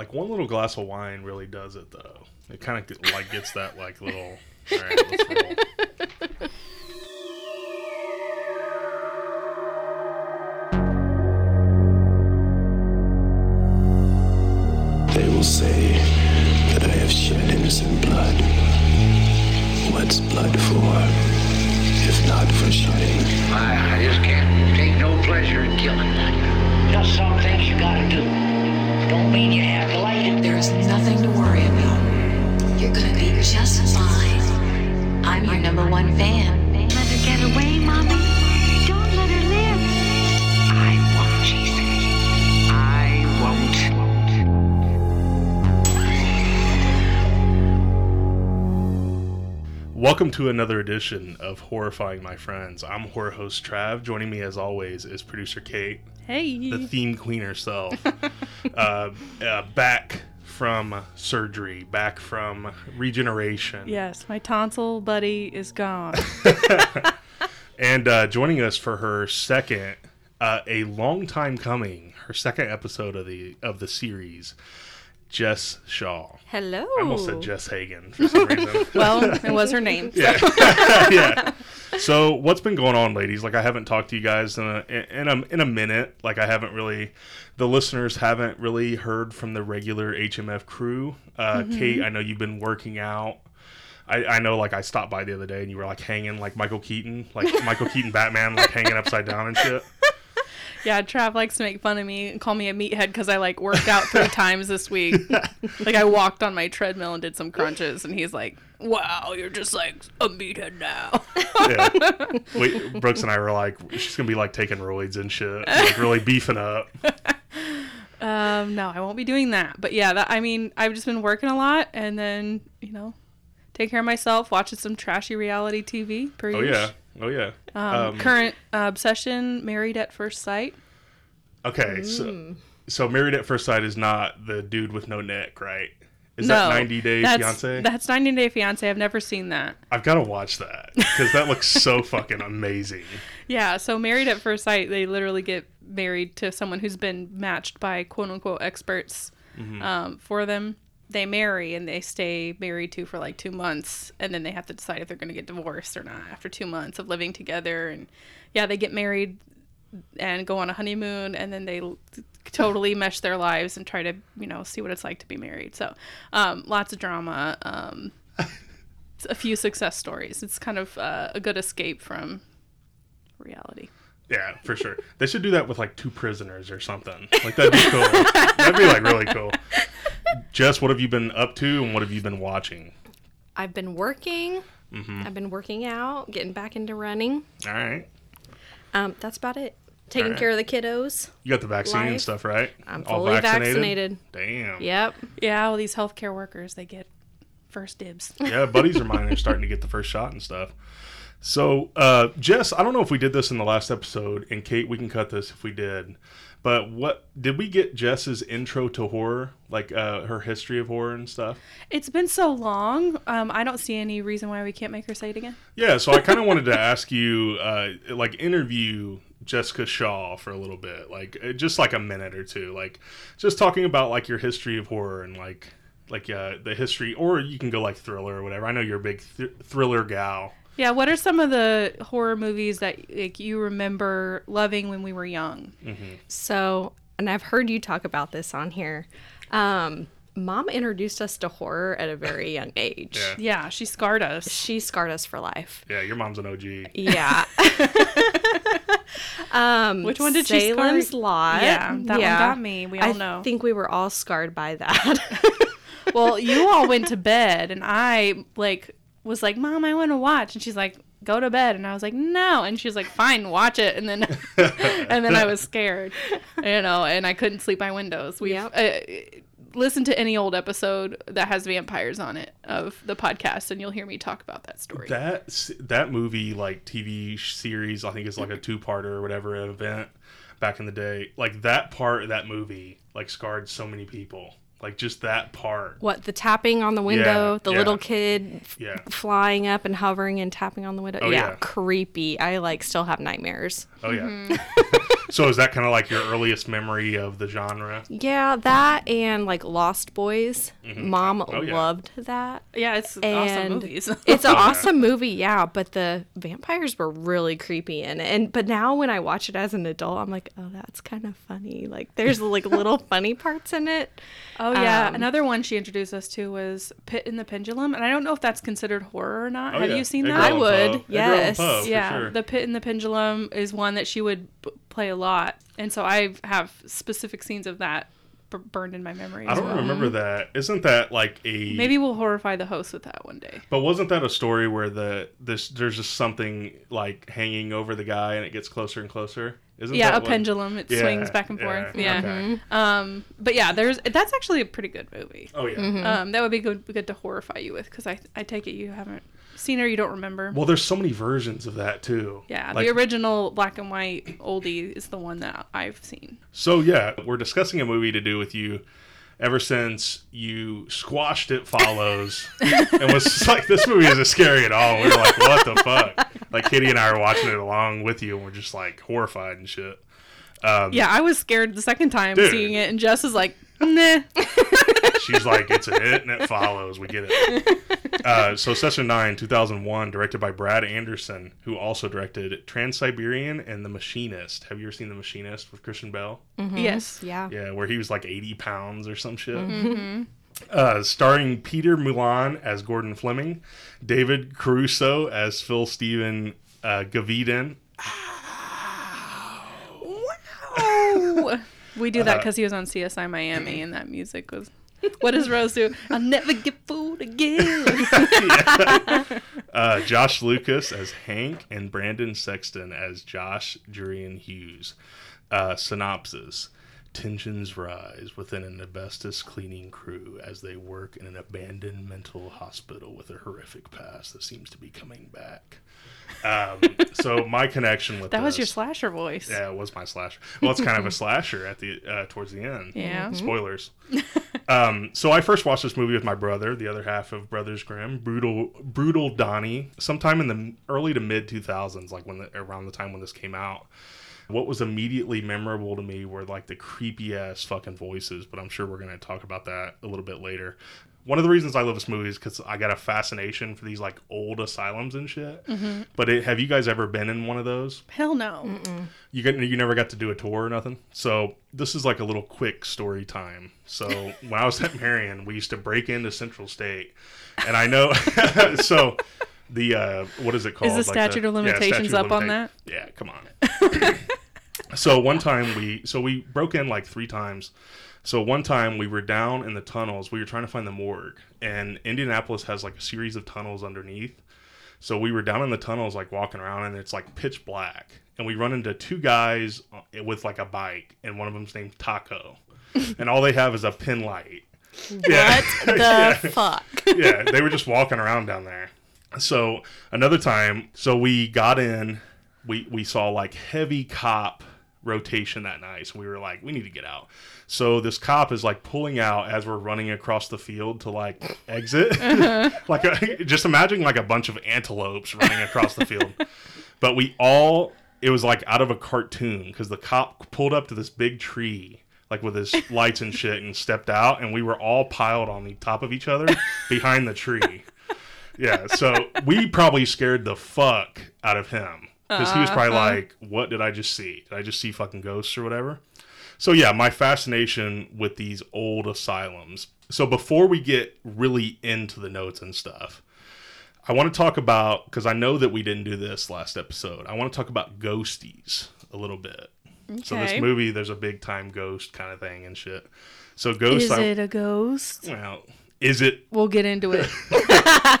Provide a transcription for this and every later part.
Like one little glass of wine really does it though. It kind of like gets that like little. All right, let's roll. Welcome to another edition of Horrifying My Friends. I'm horror host Trav. Joining me as always is producer Kate, Hey. the theme queen herself. uh, uh, back from surgery, back from regeneration. yes, my tonsil buddy is gone. And uh, joining us for her second, uh, a long time coming, her second episode of the of the series, Jess Shaw. Hello. I almost said Jess Hagen for some reason. well, it was her name. yeah. yeah. So what's been going on, ladies? Like I haven't talked to you guys in a, in a in a minute. Like I haven't really, the listeners haven't really heard from the regular HMF crew. Uh, Kate, I know you've been working out. I, I know, like I stopped by the other day and you were like hanging like Michael Keaton, like Michael Keaton Batman, like hanging upside down and shit. Yeah, Trav likes to make fun of me and call me a meathead because I like worked out three times this week. like I walked on my treadmill and did some crunches, and he's like, "Wow, you're just like a meathead now." Yeah. Wait, Brooks and I were like, she's gonna be like taking roids and shit, like really beefing up. um, no, I won't be doing that. But yeah, that I mean, I've just been working a lot, and then you know, take care of myself, watching some trashy reality TV. Per Oh yeah, oh yeah. Um, current uh, obsession: Married at First Sight. Okay, so Mm. so Married at First Sight is not the dude with no neck, right? Is no, that 90 Day that's, Fiance? That's 90 Day Fiance. I've never seen that. I've got to watch that because that looks so fucking amazing. Yeah, so married at first sight, they literally get married to someone who's been matched by quote unquote experts um, for them. They marry and they stay married to for like two months, and then they have to decide if they're going to get divorced or not after two months of living together. And yeah, they get married and go on a honeymoon, and then they totally mesh their lives and try to you know see what it's like to be married. So um, lots of drama. Um, a few success stories. It's kind of uh, a good escape from reality. Yeah, for sure. They should do that with like two prisoners or something. Like that'd be cool. that'd be like really cool. Jess, what have you been up to and what have you been watching? I've been working. Mm-hmm. I've been working out, getting back into running. All right. Um, that's about it. Taking Alright. care of the kiddos. You got the vaccine and stuff, right? I'm fully vaccinated. Damn. Yep. Yeah, all these healthcare workers, they get first dibs. yeah, buddies of mine are starting to get the first shot and stuff. So, uh, Jess, I don't know if we did this in the last episode, and Kate, we can cut this if we did. But what did we get Jess's intro to horror, like uh, her history of horror and stuff? It's been so long. Um, I don't see any reason why we can't make her say it again. Yeah, so I kind of wanted to ask you, uh, like, interview Jessica Shaw for a little bit, like, uh, just like a minute or two, like, just talking about like your history of horror and like, like uh, the history, or you can go like thriller or whatever. I know you're a big th- thriller gal. Yeah, what are some of the horror movies that like you remember loving when we were young? So, and I've heard you talk about this on here. Um, Mom introduced us to horror at a very young age. Yeah. Yeah, she scarred us. She scarred us for life. Yeah, your mom's an OG. Yeah. um, Which one did she scar? Salem's Lot. Yeah, that one got me. We all I know. I think we were all scarred by that. Well, you all went to bed, and I like was like, "Mom, I want to watch," and she's like, "Go to bed," and I was like, "No," and she was like, "Fine, watch it," and then and then I was scared, you know, and I couldn't sleep my windows. We Yep. uh, listen to any old episode that has vampires on it of the podcast, and you'll hear me talk about that story. That that movie, like TV series, I think is like a two parter or whatever event back in the day. Like that part of that movie, like scarred so many people. Like just that part. what the tapping on the window, Yeah, the yeah. little kid f- Yeah. flying up and hovering and tapping on the window. Oh, yeah, yeah. creepy. I like still have nightmares. Oh yeah. Mm-hmm. So is that kind of like your earliest memory of the genre? Yeah, that and like Lost Boys. Mom Oh, yeah. loved that. Yeah, it's awesome movies. it's an Oh, yeah. awesome movie, yeah, but the vampires were really creepy in it. And but now when I watch it as an adult, I'm like, oh, that's kind of funny. Like there's like little funny parts in it. oh yeah, Um, another one she introduced us to was Pit in the Pendulum, and I don't know if that's considered horror or not. Oh, Have yeah. you seen Edgar that? I would, Poe. Yes. Allan Poe, yeah, sure. the Pit in the Pendulum is one that she would b- play a lot, and so I have specific scenes of that b- burned in my memory. I don't well. remember that. Isn't that like a Maybe we'll horrify the host with that one day. But wasn't that a story where the this there's just something like hanging over the guy and it gets closer and closer? Isn't yeah, that a what- pendulum. It Yeah, swings back and forth. Yeah. okay. Um, but yeah, there's that's actually a pretty good movie. Oh yeah. Um, that would be good good to horrify you with because I I take it you haven't seen her, you don't remember. Well, there's so many versions of that too. yeah, Like, the original black and white oldie is the one that I've seen. So yeah, we're discussing a movie to do with you. Ever since you squashed it follows and was like, this movie isn't scary at all. We were like, what the fuck? Like Kitty and I were watching it along with you, and we're just like horrified and shit. Um, Yeah, I was scared the second time Dude. seeing it, and Jess is like, nah. She's like, it's a hit and it follows. We get it. Uh, so, Session 9, 2001, directed by Brad Anderson, who also directed Transsiberian and The Machinist. Have you ever seen The Machinist with Christian Bale? Yes. Yeah. Yeah, where he was like 80 pounds or some shit. Mm-hmm. Uh, starring Peter Mullan as Gordon Fleming, David Caruso as Phil Stephen uh, Gevedon. Oh. We do that Uh, because he was on CSI Miami, and that music was. What does Rose do? I'll never get fooled again. Uh, Josh Lucas as Hank and Brandon Sexton as Josh Jurian Hughes. Uh, synopsis Tensions rise within an asbestos cleaning crew as they work in an abandoned mental hospital with a horrific past that seems to be coming back. Um, so, my connection with That was your slasher voice. Yeah, it was my slasher. Well, it's kind of a slasher at the uh, towards the end. Yeah. Spoilers. Um, so I first watched this movie with my brother, the other half of Brothers Grimm, brutal, brutal Donnie, sometime in the early to mid two thousands, like when the, around the time when this came out. What was immediately memorable to me were like the creepy ass fucking voices, but I'm sure we're gonna talk about that a little bit later. One of the reasons I love this movie is because I got a fascination for these like old asylums and shit. But it, have you guys ever been in one of those? Hell no. You got you never got to do a tour or nothing. So this is like a little quick story time. So when I was at Marion, we used to break into Central State, and I know so the uh, what is it called? Is the statute of yeah, limitations statute of up on that? Yeah, come on. so one time we so we broke in like three times. So one time we were down in the tunnels. We were trying to find the morgue, and Indianapolis has like a series of tunnels underneath. So we were down in the tunnels, like walking around, and it's like pitch black. And we run into two guys uh, with like a bike, and one of them's named Taco, and all they have is a pin light. Yeah. What the Yeah. fuck? yeah, they were just walking around down there. So another time, so we got in, we we saw like heavy cop rotation that night. So we were like, we need to get out. So this cop is like pulling out as we're running across the field to like exit. Uh-huh. like a, just imagine like a bunch of antelopes running across the field. But we all it was like out of a cartoon because the cop pulled up to this big tree like with his lights and shit and stepped out and we were all piled on the top of each other behind the tree yeah so we probably scared the fuck out of him because he was probably uh-huh. like what did i just see did i just see fucking ghosts or whatever so yeah my fascination with these old asylums so before we get really into the notes and stuff I want to talk about because I know that we didn't do this last episode. I want to talk about ghosties a little bit. So this movie, there's a big time ghost kind of thing and shit. So ghost, Is I, it a ghost? well, is it? We'll get into it.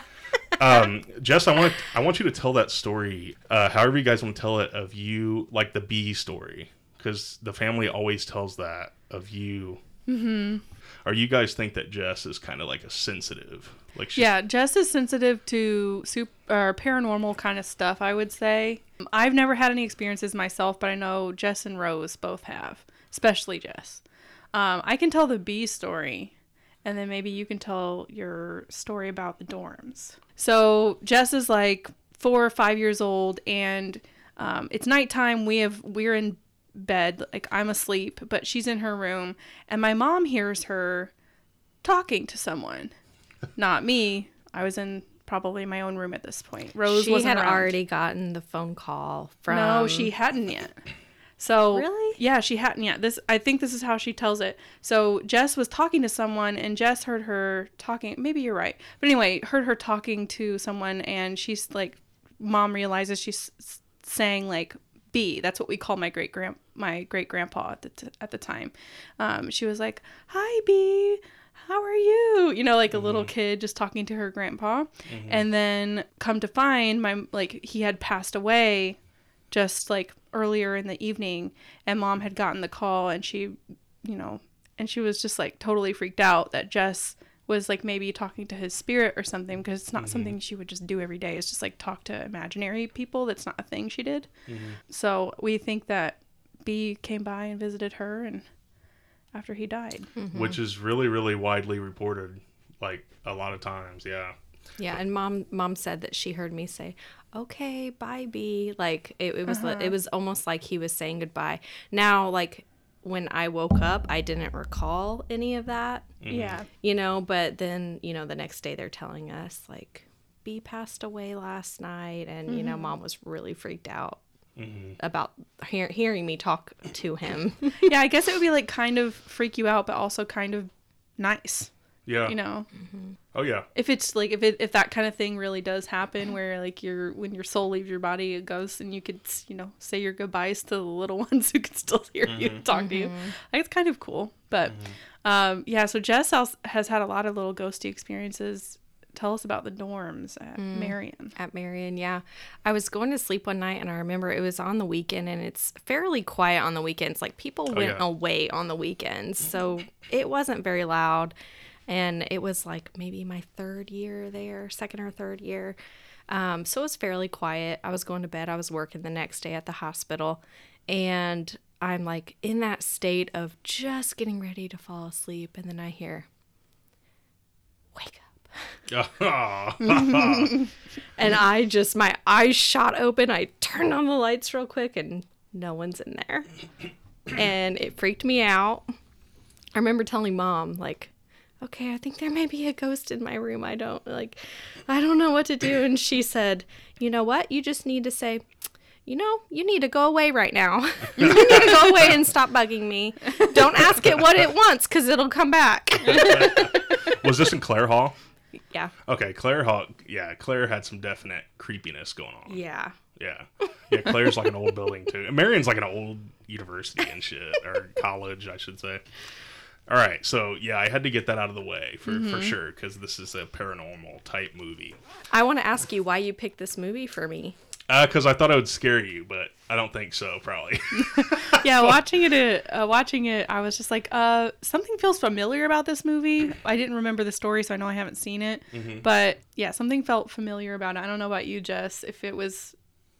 Um, Jess, I want I want you to tell that story. Uh, however you guys want to tell it of you, like the bee story, because the family always tells that of you. Mm-hmm. Or you guys think that Jess is kind of like a sensitive, like she's, Yeah, Jess is sensitive to super, or paranormal kind of stuff, I would say. I've never had any experiences myself, but I know Jess and Rose both have, especially Jess. Um, I can tell the bee story, and then maybe you can tell your story about the dorms. So Jess is like four or five years old, and um, it's nighttime. We have we're in bed, like I'm asleep, but she's in her room, and my mom hears her talking to someone. Not me. I was in probably my own room at this point. Rose she wasn't had around. already gotten the phone call from. No, she hadn't yet. So Really? yeah, she hadn't yet. This I think this is how she tells it. So Jess was talking to someone, and Jess heard her talking. Maybe you're right, but anyway, heard her talking to someone, and she's like, mom realizes she's saying like B. That's what we call my great grand my great grandpa at the t- at the time. Um, she was like, "Hi B, how are you?" You know, like a little kid just talking to her grandpa, and then come to find my like he had passed away just like earlier in the evening and mom had gotten the call and she you know and she was just like totally freaked out that Jess was like maybe talking to his spirit or something because it's not mm-hmm. something she would just do every day. It's just like talk to imaginary people. That's not a thing she did. Mm-hmm. So we think that B came by and visited her and after he died. Mm-hmm. Which is really really widely reported like a lot of times yeah Yeah, and mom mom said that she heard me say, "Okay, bye, B." Like it, it was it uh-huh. was almost like he was saying goodbye. Now, like when I woke up, I didn't recall any of that, mm-hmm. yeah you know. But then, you know, the next day they're telling us like B passed away last night, and you know, mm-hmm. mom was really freaked out mm-hmm. about hear, hearing me talk to him. yeah i guess it would be like kind of freak you out but also kind of nice yeah you know oh yeah if it's like if it if that kind of thing really does happen where like your when your soul leaves your body it goes and you could you know say your goodbyes to the little ones who can still hear you mm-hmm. talk to you mm-hmm. like it's kind of cool but mm-hmm. um yeah so jess has, has had a lot of little ghosty experiences tell us about the dorms at mm. marion at Marion, yeah. I was going to sleep one night and I remember it was on the weekend and it's fairly quiet on the weekends. Like people oh, went yeah. away on the weekends. So it wasn't very loud. And it was like maybe my third year there, second or third year. Um, so it was fairly quiet. I was going to bed. I was working the next day at the hospital. And I'm like in that state of just getting ready to fall asleep. And then I hear, wake up. And I just, my eyes shot open. I turned on the lights real quick and no one's in there. And it freaked me out. I remember telling mom, like, okay, I think there may be a ghost in my room. I don't, like, I don't know what to do. And she said, you know what? You just need to say, you know, you need to go away right now. you need to go away and stop bugging me. Don't ask it what it wants because it'll come back. was this in claire hall yeah. okay claire hall yeah claire had some definite creepiness going on Yeah. Yeah. Yeah, Claire's like an old building too. Marion's like an old university and shit, or college, I should say. All right, so yeah, I had to get that out of the way for, for sure because this is a paranormal type movie. I want to ask you why you picked this movie for me. Because I thought it would scare you, but I don't think so. Probably. yeah watching it uh, watching it i was just like uh something feels familiar about this movie i didn't remember the story so i know i haven't seen it but yeah something felt familiar about it i don't know about you jess if it was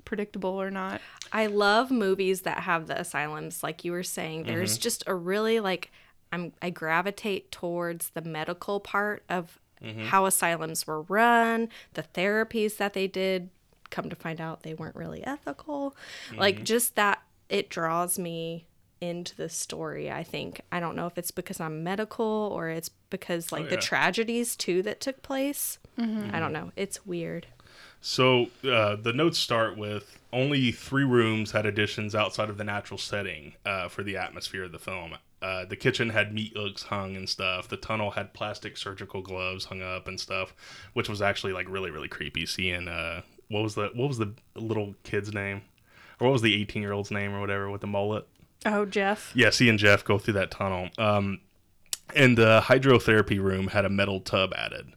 predictable or not I love movies that have the asylums, like you were saying. There's just a really like I'm I gravitate towards the medical part of mm-hmm. how asylums were run, the therapies that they did. Come to find out, they weren't really ethical. Like mm-hmm. just that, it draws me into the story. I think I don't know if it's because I'm medical or it's because oh, like yeah. the tragedies too that took place. Mm-hmm. I don't know. It's weird. So uh, the notes start with only three rooms had additions outside of the natural setting uh, for the atmosphere of the film. Uh, the kitchen had meat hooks hung and stuff. The tunnel had plastic surgical gloves hung up and stuff, which was actually like really really creepy. Seeing uh, what was the what was the little kid's name, or what was the eighteen year old's name or whatever with the mullet? oh jeff Yeah, seeing Jeff go through that tunnel. Um, and the hydrotherapy room had a metal tub added.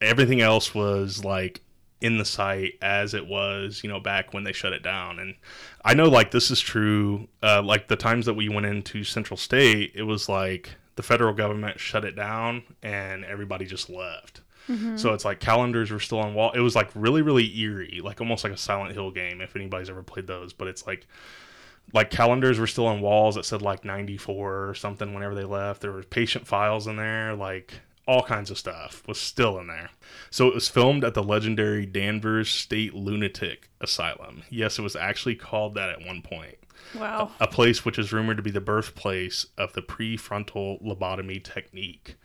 Everything else was like in the site as it was, you know, back when they shut it down. And I know like this is true. Uh, like the times that we went into Central State, it was like the federal government shut it down and everybody just left. So it's like calendars were still on wall. It was like really, really eerie, like almost like a Silent Hill game. If anybody's ever played those, but it's like like calendars were still on walls that said like 94 or something whenever they left there were patient files in there like all kinds of stuff was still in there so it was filmed at the legendary danvers state lunatic asylum yes it was actually called that at one point Wow. a place which is rumored to be the birthplace of the prefrontal lobotomy technique.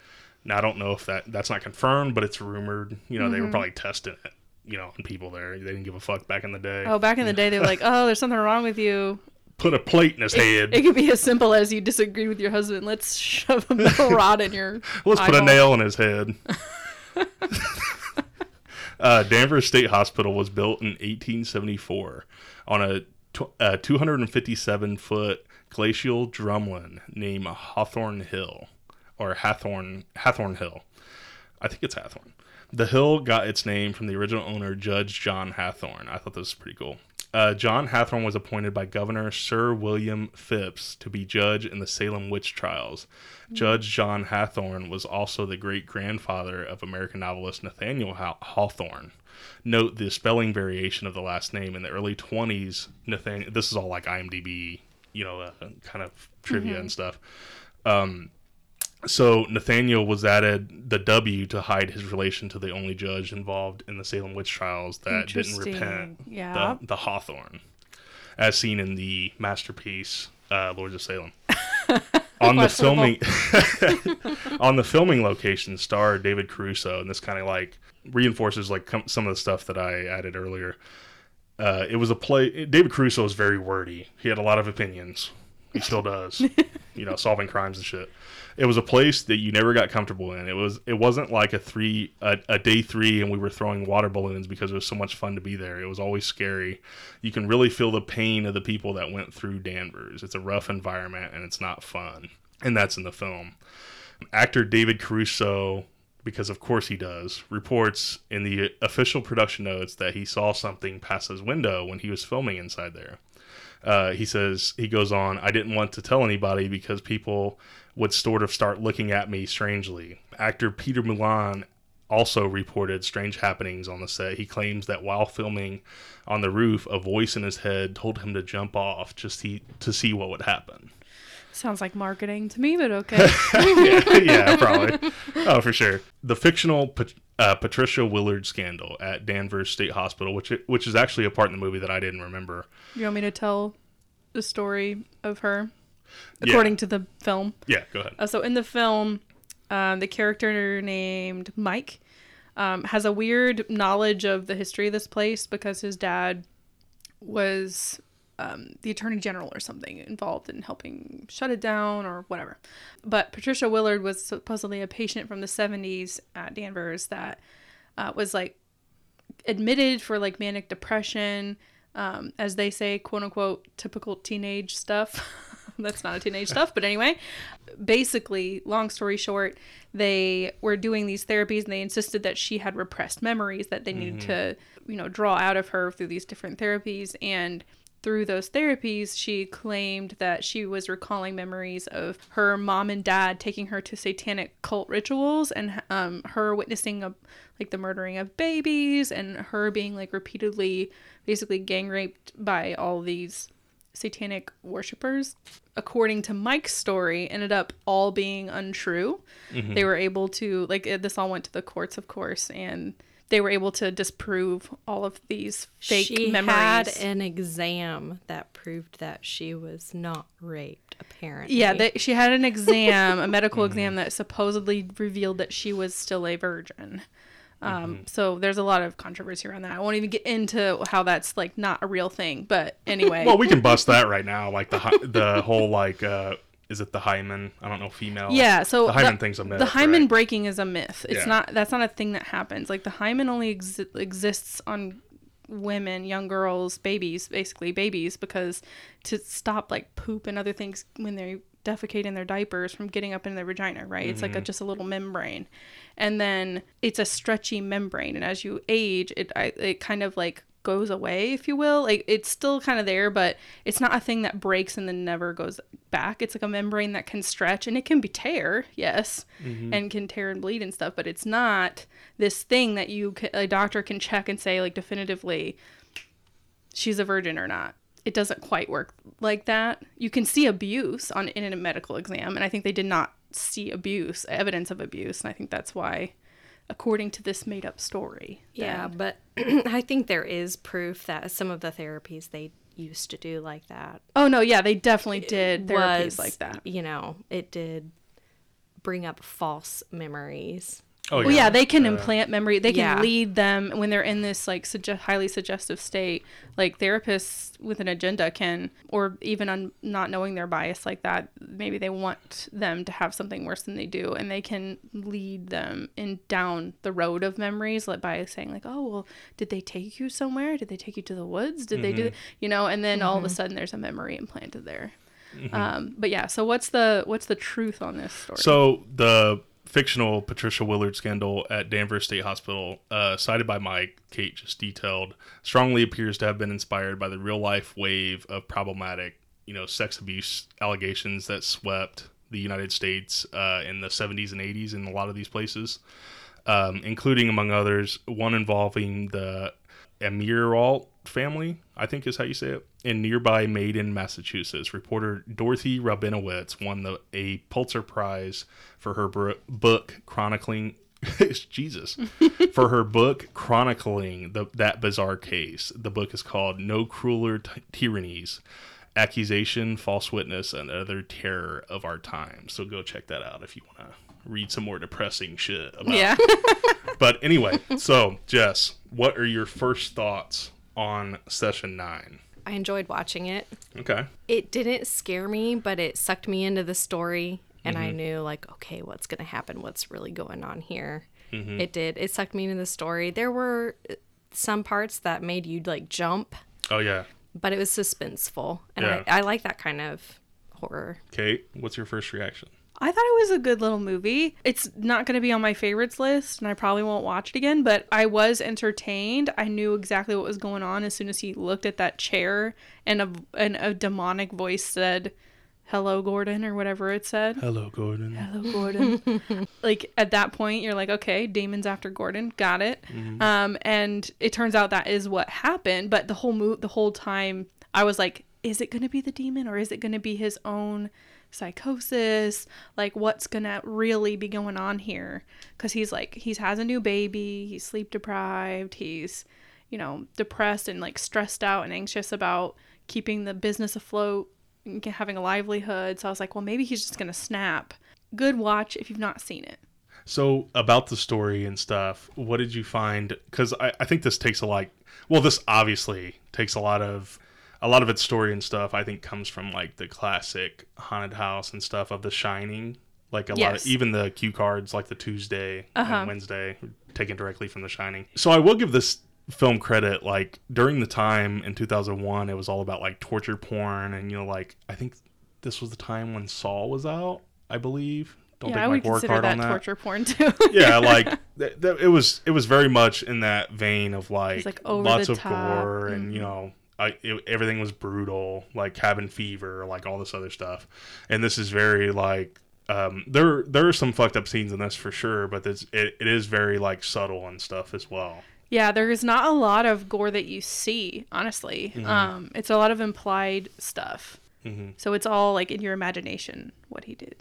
Now I don't know if that that's not confirmed, but it's rumored. You know, they were mm-hmm. probably testing it. You know, on people there. They didn't give a fuck back in the day. Oh, back in the day, they were like, "Oh, there's something wrong with you." Put a plate in his head. It could be as simple as you disagreed with your husband. Let's shove a metal rod in your. Let's put a nail in his head. uh, Danvers State Hospital was built in 1874 on a, tw- a 257 foot glacial drumlin named Hawthorne Hill, or Hathorn Hathorne Hill. I think it's Hathorne. The hill got its name from the original owner, Judge John Hathorne. I thought this was pretty cool. Uh, John Hathorne was appointed by Governor Sir William Phips to be judge in the Salem witch trials. Judge John Hathorne was also the great grandfather of American novelist Nathaniel Hawthorne. Note the spelling variation of the last name in the early 20s. Nathaniel, this is all like IMDb, you know, uh, kind of trivia and stuff. Um, so Nathaniel was added the W to hide his relation to the only judge involved in the Salem witch trials that didn't repent. Yeah. The, the Hawthorne, as seen in the masterpiece uh, Lords of Salem. on the filming, on the filming location, starred David Caruso, and this kind of like reinforces like com- some of the stuff that I added earlier. Uh, it was a play. David Caruso is very wordy. He had a lot of opinions. He still does. you know, solving crimes and shit. It was a place that you never got comfortable in. It was. It wasn't like a three a, a day three and we were throwing water balloons because it was so much fun to be there. It was always scary. You can really feel the pain of the people that went through Danvers. It's a rough environment and it's not fun. And that's in the film. Actor David Caruso because of course he does, reports in the official production notes that he saw something pass his window when he was filming inside there. Uh, he says, he goes on, I didn't want to tell anybody because people would sort of start looking at me strangely. Actor Peter Mullan also reported strange happenings on the set. He claims that while filming on the roof, a voice in his head told him to jump off just to, to see what would happen. Sounds like marketing to me, but okay. yeah, yeah, probably. Oh, for sure. The fictional Pat- uh, Patricia Willard scandal at Danvers State Hospital, which which is actually a part in the movie that I didn't remember. you want me to tell the story of her Yeah. according to the film? Yeah, go ahead. Uh, so in the film, um, the character named Mike um, has a weird knowledge of the history of this place because his dad was um, the attorney general or something involved in helping shut it down or whatever. But Patricia Willard was supposedly a patient from the 70s at Danvers that uh, was like admitted for like manic depression, um, as they say, quote unquote, typical teenage stuff. That's not a teenage stuff, but anyway, basically, long story short, they were doing these therapies and they insisted that she had repressed memories that they needed to, you know, draw out of her through these different therapies. And through those therapies, she claimed that she was recalling memories of her mom and dad taking her to satanic cult rituals and um, her witnessing a, like the murdering of babies and her being like repeatedly basically gang raped by all these satanic worshippers. According to Mike's story, ended up all being untrue. Mm-hmm. They were able to like it- this all went to the courts, of course, and they were able to disprove all of these fake she memories. had an exam that proved that she was not raped. Apparently, Yeah, they, she had an exam, a medical mm-hmm. exam that supposedly revealed that she was still a virgin. Um, So there's a lot of controversy around that. I won't even get into how that's like not a real thing, but anyway. Well, we can bust that right now. Like the the whole like uh is it the hymen? I don't know, female. yeah, so the hymen thing's a myth. The hymen right? breaking is a myth. It's Yeah. not. That's not a thing that happens. Like the hymen only exi- exists on women, young girls, babies, basically babies, because to stop like poop and other things when they defecate in their diapers from getting up in their vagina, right? It's like a, mm-hmm. just a little membrane, and then it's a stretchy membrane, and as you age, it I, it kind of like goes away, if you will. Like it's still kind of there, but it's not a thing that breaks and then never goes back. It's like a membrane that can stretch and it can be tear, yes, mm-hmm. and can tear and bleed and stuff, but it's not this thing that you a doctor can check and say like definitively she's a virgin or not. It doesn't quite work like that. You can see abuse on in a medical exam, and I think they did not see abuse, evidence of abuse, and I think that's why, according to this made up story, Yeah, but I think there is proof that some of the therapies they used to do like that. Oh no, yeah, they definitely did therapies was like that. You know, it did bring up false memories. Oh Well, yeah, they can uh, implant memory. They can Yeah. lead them when they're in this like sugge- highly suggestive state. Like therapists with an agenda can, or even on not knowing their bias like that, maybe they want them to have something worse than they do, and they can lead them in down the road of memories, like by saying like, "Oh, well, did they take you somewhere? Did they take you to the woods? Did they do?" Mm-hmm. You know, and then all of a mm-hmm. sudden there's a memory implanted there. Mm-hmm. Um, but yeah, so what's the what's the truth on this story? So the fictional Patricia Willard scandal at Danvers State Hospital, uh, cited by Mike, Kate just detailed, strongly appears to have been inspired by the real life wave of problematic, you know, sex abuse allegations that swept the United States uh, in the 70s and 80s in a lot of these places, um, including among others one involving the Amirault family, I think is how you say it, in nearby Malden, Massachusetts. Reporter Dorothy Rabinowitz won the a Pulitzer Prize for her book chronicling Jesus for her book chronicling the, that bizarre case. The book is called No Crueler T- Tyrannies: Accusation, False Witness, and Other Terror of Our Time. So go check that out if you want to read some more depressing shit about yeah. but anyway, so Jess, what are your first thoughts on session nine? I enjoyed watching it. Okay. It didn't scare me, but it sucked me into the story, and Mm-hmm. I knew like, okay, what's gonna happen? What's really going on here? Mm-hmm. It did. It sucked me into the story. There were uh, some parts that made you like jump, Oh yeah. but it was suspenseful, and Yeah. I, I like that kind of horror. Kate, what's your first reaction? I thought it was a good little movie. It's not going to be on my favorites list, and I probably won't watch it again, but I was entertained. I knew exactly what was going on as soon as he looked at that chair and a, and a demonic voice said, Hello, Gordon, or whatever it said. Hello, Gordon. Hello, Gordon. like at that point, you're like, okay, Damon's after Gordon. Got it. Um, and it turns out that is what happened. But the whole mo- the whole time, I was like, is it going to be the demon or is it going to be his own psychosis? Like, what's to really be going on here? Because he's like, he has a new baby. He's sleep deprived. He's, you know, depressed and like stressed out and anxious about keeping the business afloat and having a livelihood. So I was like, well, maybe he's just to snap. Good watch if you've not seen it. So about the story and stuff, what did you find? Because I, I think this takes a like, well, this obviously takes a lot of, a lot of its story and stuff. I think comes from like the classic haunted house and stuff of The Shining. Like a lot of even the cue cards, like the Tuesday and Wednesday, taken directly from The Shining. So I will give this film credit. Like during the time in 2001, it was all about like torture porn, and you know, like I think this was the time when Saw was out. I believe. Don't yeah, I would my consider card that, on that torture porn too. yeah, like th- th- it was it was very much in that vein of like, like, over lots of top. Mm-hmm. gore and you know I, it, everything was brutal like cabin fever like all this other stuff and this is very like um, there there are some fucked up scenes in this for sure but it's, it, it is very like subtle and stuff as well yeah, there's not a lot of gore that you see, honestly. Mm-hmm. Um, it's a lot of implied stuff. So it's all like in your imagination what he did.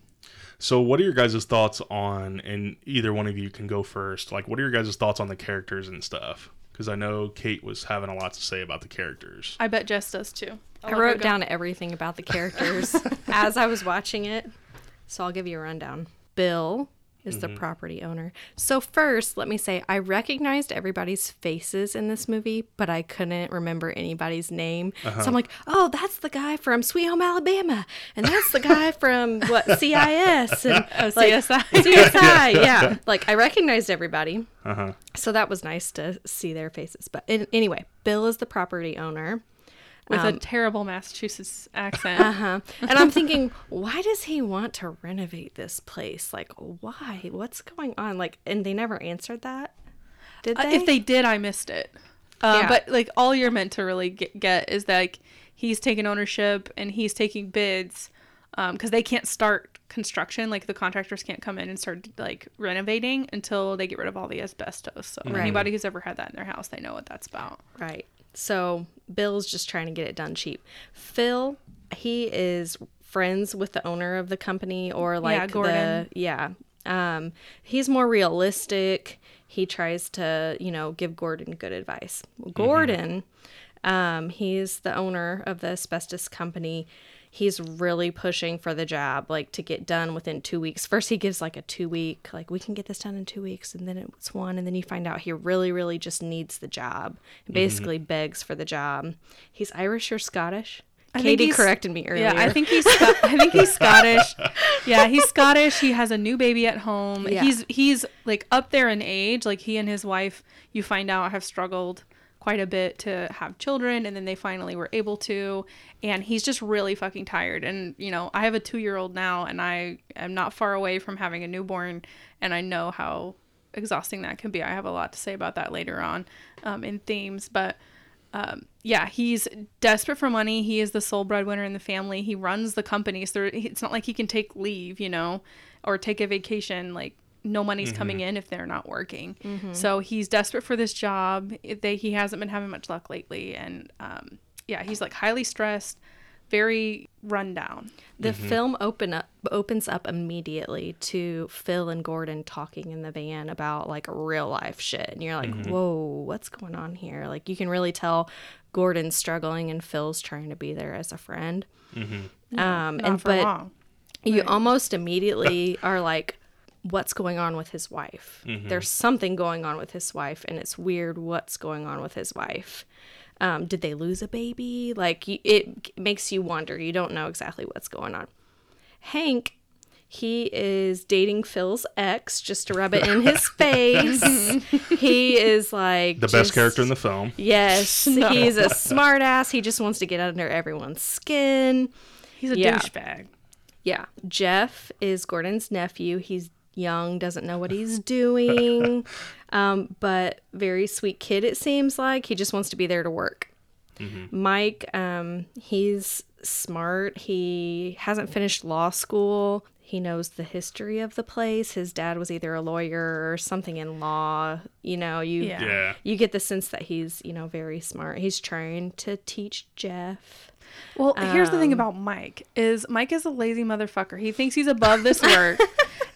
so what are your guys' thoughts on and either one of you can go first like what are your guys' thoughts on the characters and stuff because i know kate was having a lot to say about the characters I bet Jess does too. I wrote down everything about the characters as I was watching it. So I'll give you a rundown. Bill is the property owner. So first, let me say I recognized everybody's faces in this movie, but I couldn't remember anybody's name. So I'm like, "Oh, that's the guy from Sweet Home Alabama, and that's the guy from what CIS and Oh, like, CSI. CSI, yeah. Like I recognized everybody. uh-huh So that was nice to see their faces. But in, anyway, Bill is the property owner. With Um, a terrible Massachusetts accent. Uh-huh. And I'm thinking, why does he want to renovate this place? Like, why? What's going on? Like, and they never answered that. Did Uh, if they did, I missed it. Uh, Yeah. But like all you're meant to really get, get is that like, he's taking ownership and he's taking bids because they can't start construction. Like the contractors can't come in and start like renovating until they get rid of all the asbestos. So Right. anybody who's ever had that in their house, they know what that's about. Right. So Bill's just trying to get it done cheap. Phil, he is friends with the owner of the company or like Yeah, Gordon. the yeah. Um, he's more realistic. He tries to, you know, give Gordon good advice. Well, Gordon, Um, he's the owner of the asbestos company. He's really pushing for the job, like to get done within two weeks. First, he gives like a two week, like we can get this done in two weeks, and then it's one, and then you find out he really, really just needs the job. He mm-hmm. basically begs for the job. He's Irish or Scottish. I Katie he's- corrected me earlier. Yeah, I think he's Sco- I think he's Scottish. Yeah, he's Scottish. He has a new baby at home. Yeah. He's he's like up there in age. Like he and his wife, you find out have struggled quite a bit to have children and then they finally were able to and he's just really fucking tired and you know i have a two year old now and i am not far away from having a newborn and i know how exhausting that can be i have a lot to say about that later on um, in themes but um, yeah, he's desperate for money. He is the sole breadwinner in the family. He runs the company, so it's not like he can take leave, you know, or take a vacation. Like no money's coming mm-hmm. in if they're not working. Mm-hmm. So he's desperate for this job. They he hasn't been having much luck lately, and um, yeah, he's like highly stressed, very run down. The mm-hmm. film open up opens up immediately to Phil and Gordon talking in the van about like real life shit, and you're like, "Whoa, what's going on here?" Like you can really tell Gordon's struggling and Phil's trying to be there as a friend. Um, Not and for but long. you almost immediately are like, "What's going on with his wife?" There's something going on with his wife, and it's weird. What's going on with his wife? Um, did they lose a baby? Like it makes you wonder. You don't know exactly what's going on. Hank, he is dating Phil's ex just to rub it in his face. he is like The best character in the film. Yes, he's a smartass. He just wants to get under everyone's skin. He's a Yeah. douchebag. Yeah. Jeff is Gordon's nephew. He's young, doesn't know what he's doing, um, but very sweet kid, it seems like. He just wants to be there to work. Mike, um, he's smart. He hasn't finished law school. He knows the history of the place. His dad was either a lawyer or something in law. You know, you Yeah. Yeah. you get the sense that he's, you know, very smart. He's trying to teach Jeff. Well, here's the thing Um, about Mike is Mike is a lazy motherfucker. He thinks he's above this work.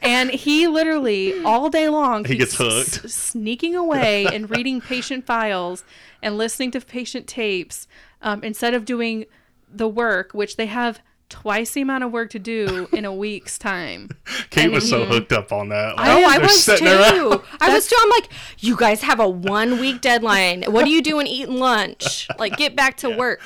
and he literally all day long He gets he's s- hooked. sneaking away and reading patient files and listening to patient tapes um, instead of doing the work which they have twice the amount of work to do in a week's time. Kate was so hooked up on that. Like, Oh, I was too. I was too. I'm like, you guys have a one week deadline. What are you doing eating lunch? Like, get back to work.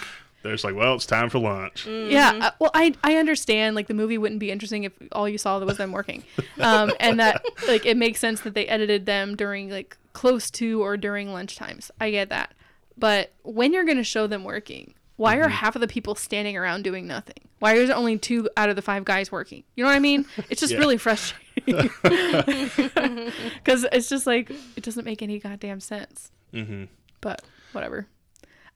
They're just like, well, it's time for lunch. Yeah, uh, well, I I understand like the movie wouldn't be interesting if all you saw was them working, um, and that like it makes sense that they edited them during like close to or during lunch times. I get that, but when you're gonna show them working, why are half of the people standing around doing nothing? Why is there only two out of the five guys working? You know what I mean? It's just Yeah. really frustrating because it's just like it doesn't make any goddamn sense. hmm But whatever.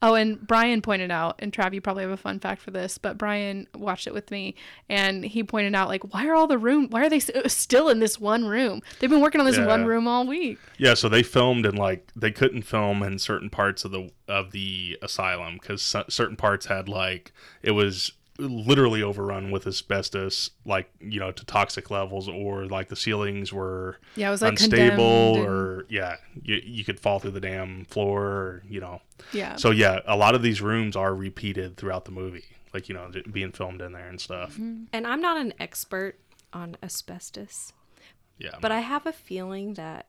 Oh, and Brian pointed out, and Trav, you probably have a fun fact for this, but Brian watched it with me, and he pointed out, like, why are all the room, why are they uh, still in this one room? They've been working on this Yeah. one room all week. Yeah, so they filmed in like they couldn't film in certain parts of the of the asylum because certain parts had like it was literally overrun with asbestos, like you know to toxic levels, or like the ceilings were Yeah, it was like unstable, condemned and- or yeah, you, you could fall through the damn floor, or, you know. Yeah. So yeah, a lot of these rooms are repeated throughout the movie, like you know being filmed in there and stuff. Mm-hmm. And I'm not an expert on asbestos, Yeah, but I have a feeling that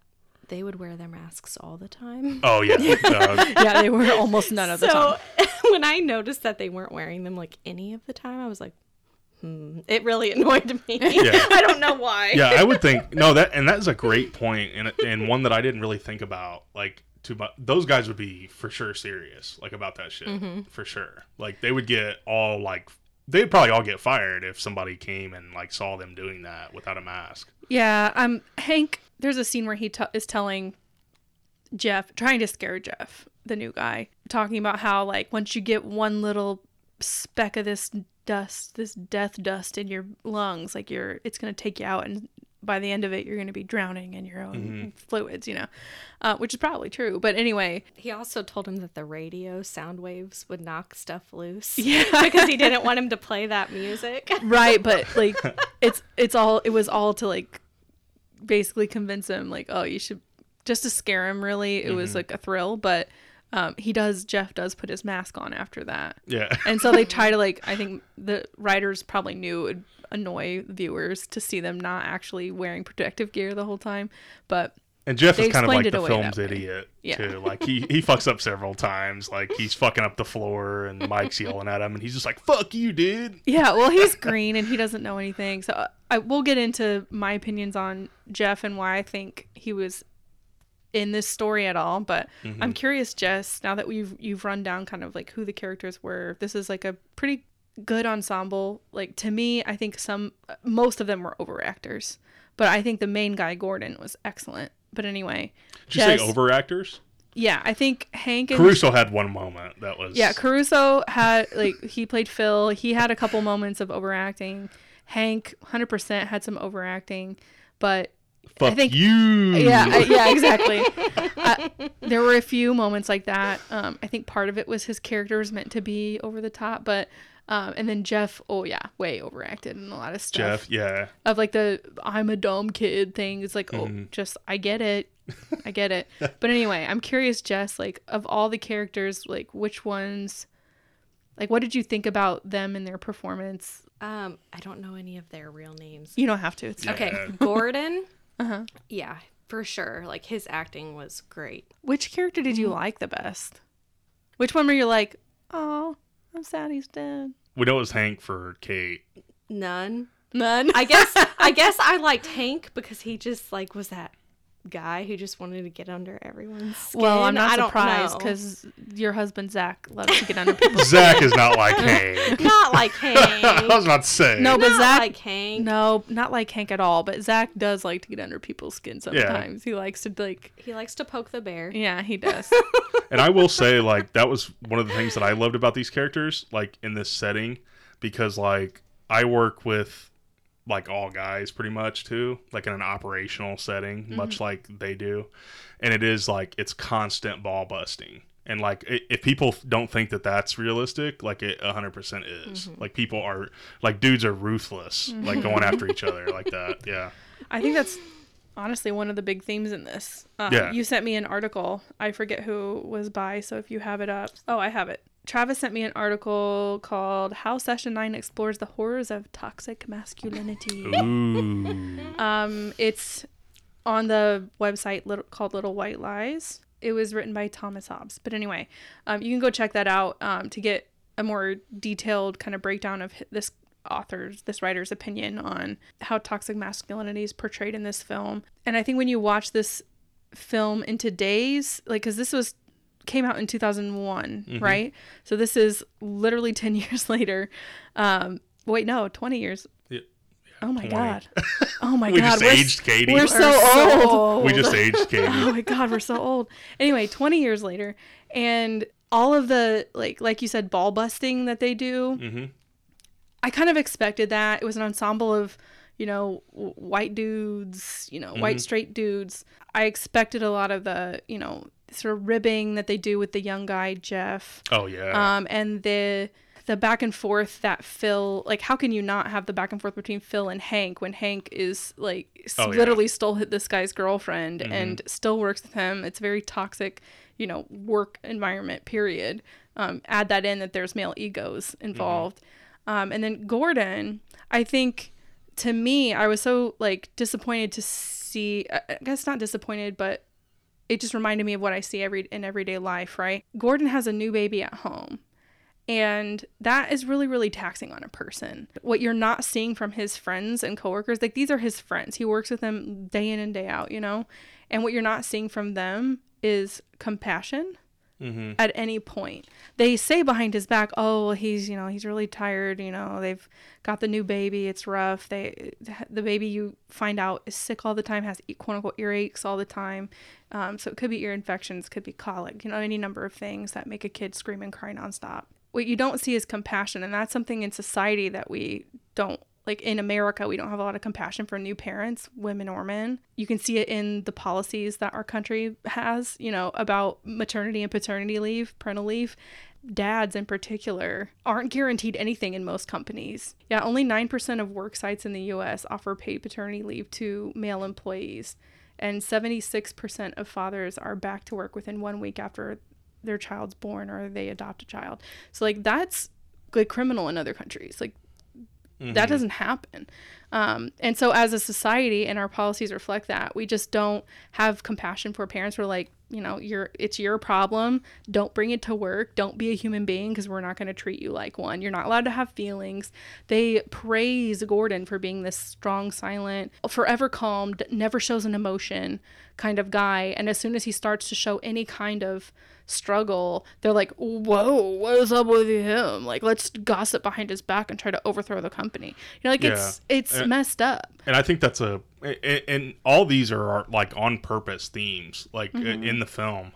they would wear their masks all the time. oh yeah, uh, yeah, they were almost none of the so time. when I noticed that they weren't wearing them like any of the time, I was like, hmm. It really annoyed me. Yeah. I don't know why. yeah, I would think no that and that is a great point and and one that I didn't really think about like too much. Those guys would be for sure serious like about that shit Mm-hmm. for sure. Like they would get all like they'd probably all get fired if somebody came and like saw them doing that without a mask. Yeah, um, Hank. There's a scene where he t- is telling Jeff, trying to scare Jeff, the new guy, talking about how like once you get one little speck of this dust, this death dust in your lungs, like you're, it's gonna take you out, and by the end of it, you're gonna be drowning in your own fluids, you know, uh, which is probably true. But anyway, He also told him that the radio sound waves would knock stuff loose. Yeah. because he didn't want him to play that music. right but like it's it's all it was all to like basically convince him like oh you should just to scare him really it was like a thrill but um, he does Jeff does put his mask on after that. Yeah. And so they try to like I think the writers probably knew it would annoy viewers to see them not actually wearing protective gear the whole time. But And Jeff They is kind of like the film's idiot Yeah. too. Like he he fucks up several times. Like he's fucking up the floor, and Mike's yelling at him, and he's just like, "Fuck you, dude." yeah, well he's green and he doesn't know anything. So uh, I will get into my opinions on Jeff and why I think he was in this story at all. But I'm curious, Jess, now that we've you've run down kind of like who the characters were, this is like a pretty good ensemble. Like to me, I think some most of them were overactors. But I think the main guy, Gordon, was excellent. But anyway, Did you say overactors? Yeah, I think Hank and Caruso had one moment that was yeah, Caruso had like he played Phil. He had a couple moments of overacting. Hank, hundred percent, had some overacting, but Fuck think- you. yeah, I- yeah, exactly. uh, there were a few moments like that. Um, I think part of it was his character was meant to be over the top, but um, and then Jeff, oh yeah, way overacted in a lot of stuff Jeff, yeah. of like the I'm a dumb kid thing. It's like, oh, Mm-hmm. just I get it. I get it. but anyway, I'm curious, Jess, like of all the characters, like which ones like what did you think about them and their performance? Um, I don't know any of their real names. You don't have to. It's Okay, Gordon. Uh-huh. Yeah, for sure. Like his acting was great. Which character did you like the best? Which one were you like, oh, I'm sad he's dead? We know it was Hank for Kate. None. None. I guess I guess I liked Hank because he just like was that guy who just wanted to get under everyone's skin. well, I'm not I surprised because your husband Zach loves to get under people's. Skin. Zach is not like Hank. not like Hank. I was about to say. No, but not Zach like Hank. No, not like Hank at all. But Zach does like to get under people's skin sometimes. He likes to like. He likes to poke the bear. Yeah, he does. And I will say, like, that was one of the things that I loved about these characters, like, in this setting, because, like, I work with, like, all guys pretty much, too, like, in an operational setting, mm-hmm. much like they do. And it is, like, it's constant ball busting. And, like, if people don't think that that's realistic, like, it 100% is. Mm-hmm. Like, people are, like, dudes are ruthless, like, mm-hmm. going after each other like that. Yeah. I think that's honestly one of the big themes in this. Um, Yeah. You sent me an article. I forget who was by, so if you have it up. Oh, I have it. Travis sent me an article called How Session 9 Explores the Horrors of Toxic Masculinity. Um, it's on the website little, called Little White Lies. It was written by Thomas Hobbes. But anyway, um, you can go check that out um, to get a more detailed kind of breakdown of this author's, this writer's opinion on how toxic masculinity is portrayed in this film. And I think when you watch this film in today's, like, because this was came out in 2001, right? So this is literally 10 years later. Um, wait, no, 20 years. Yeah. Oh my 20. god. Oh my We god. just we're aged Katie. We're We're so, so old. old. We just aged Katie. Oh my god, we're so old. Anyway, 20 years later and all of the like like you said ball busting that they do. hmm I kind of expected that. It was an ensemble of, you know, white dudes, you know, white straight dudes. I expected a lot of the, you know, sort of ribbing that they do with the young guy Jeff. Oh, yeah. um, and the the back and forth that Phil like how can you not have the back and forth between Phil and Hank when Hank is like Oh, yeah. literally stole hi- this guy's girlfriend and still works with him. It's a very toxic you know work environment period. Um, add that in that there's male egos involved. Um, and then Gordon I think to me I was so like disappointed to see I guess not disappointed but it just reminded me of what I see every in everyday life, right? Gordon has a new baby at home. And that is really, really taxing on a person. What you're not seeing from his friends and coworkers, like these are his friends. He works with them day in and day out, you know? And what you're not seeing from them is compassion hmm at any point. They say behind his back, "Oh, he's you know he's really tired. You know they've got the new baby. It's rough. They the baby you find out is sick all the time, has quote unquote earaches all the time. Um, so it could be ear infections, could be colic. You know any number of things that make a kid scream and cry nonstop. What you don't see is compassion, and that's something in society that we don't like in America, we don't have a lot of compassion for new parents, women or men. You can see it in the policies that our country has, you know, about maternity and paternity leave, parental leave. Dads in particular aren't guaranteed anything in most companies. Yeah, only 9% of work sites in the US offer paid paternity leave to male employees. And 76% of fathers are back to work within one week after their child's born or they adopt a child. So like that's like criminal in other countries. Like that doesn't happen. Um, and so as a society and our policies reflect that, we just don't have compassion for parents. We're like, you know, you're it's your problem. Don't bring it to work. Don't be a human being because we're not going to treat you like one. You're not allowed to have feelings. They praise Gordon for being this strong, silent, forever calm, never shows an emotion kind of guy. And as soon as he starts to show any kind of struggle, they're like, "Whoa, what is up with him? Like, let's gossip behind his back and try to overthrow the company." You know, like it's Yeah. it's Uh, messed up. and I think that's a and, and all these are, are like on purpose themes like Mm-hmm. in the film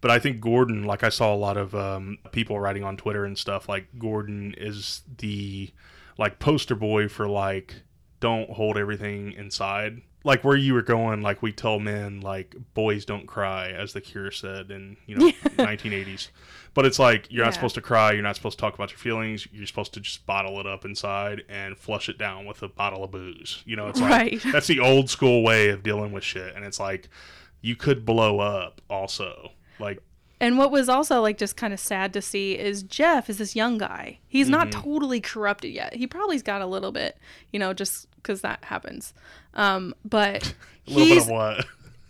but I think Gordon like I saw a lot of um, people writing on Twitter and stuff like Gordon is the like poster boy for like don't hold everything inside like where you were going like we tell men like boys don't cry as the cure said in you know 1980s but it's like you're not Yeah. supposed to cry you're not supposed to talk about your feelings you're supposed to just bottle it up inside and flush it down with a bottle of booze you know it's like Right. that's the old school way of dealing with shit and it's like you could blow up also like And what was also like just kind of sad to see is Jeff is this young guy. He's not mm-hmm. totally corrupted yet. He probably's got a little bit, you know, just because that happens. Um, but a little bit he's of what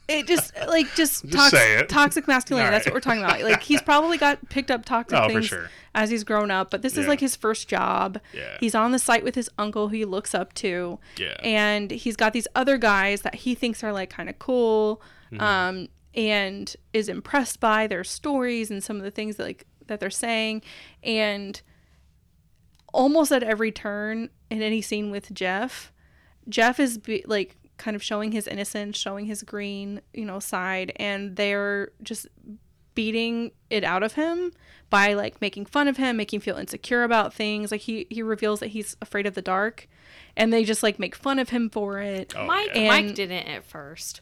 it just like just, Just say it. toxic masculinity. All That's what we're talking about. Like he's probably got picked up toxic Oh, things sure. as he's grown up. But this is like his first job. Yeah. He's on the site with his uncle who he looks up to. Yeah. And he's got these other guys that he thinks are like kind of cool. Mm-hmm. Um, and is impressed by their stories and some of the things that like that they're saying. And almost at every turn in any scene with Jeff, Jeff is be, like kind of showing his innocence, showing his green, you know, side, and they're just beating it out of him by like making fun of him, making him feel insecure about things. Like he he reveals that he's afraid of the dark, and they just like make fun of him for it. Oh, Mike yeah. Mike didn't at first.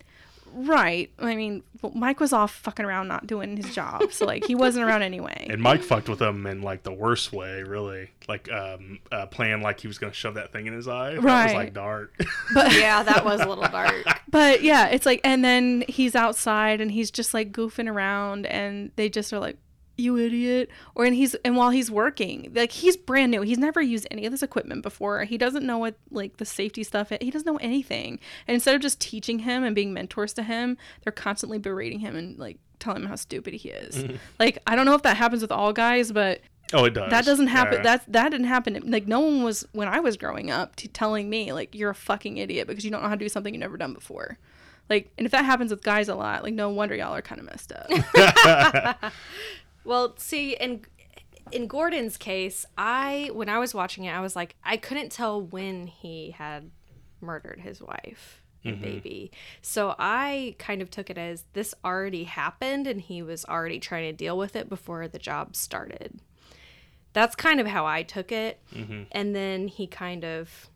Right. I mean, well, Mike was off fucking around, not doing his job, so like he wasn't around anyway. and Mike fucked with him in like the worst way really like um uh, playing like he was gonna shove that thing in his eye that was Right. like dark But Yeah, that was a little dark. But yeah, it's like, and then he's outside and he's just like goofing around, and they just are like, "You idiot!" Or and he's and while he's working, like he's brand new, he's never used any of this equipment before. He doesn't know what like the safety stuff. He doesn't know anything. And instead of just teaching him and being mentors to him, they're constantly berating him and like telling him how stupid he is. Mm-hmm. Like I don't know if that happens with all guys, but oh it does that doesn't happen. Yeah. That's that didn't happen. Like no one was when I was growing up t- telling me like you're a fucking idiot because you don't know how to do something you've never done before. Like, and if that happens with guys a lot, like no wonder y'all are kind of messed up. Well, see, in in Gordon's case, I when I was watching it, I was like, I couldn't tell when he had murdered his wife and baby. So I kind of took it as this already happened and he was already trying to deal with it before the job started. That's kind of how I took it. And then he kind of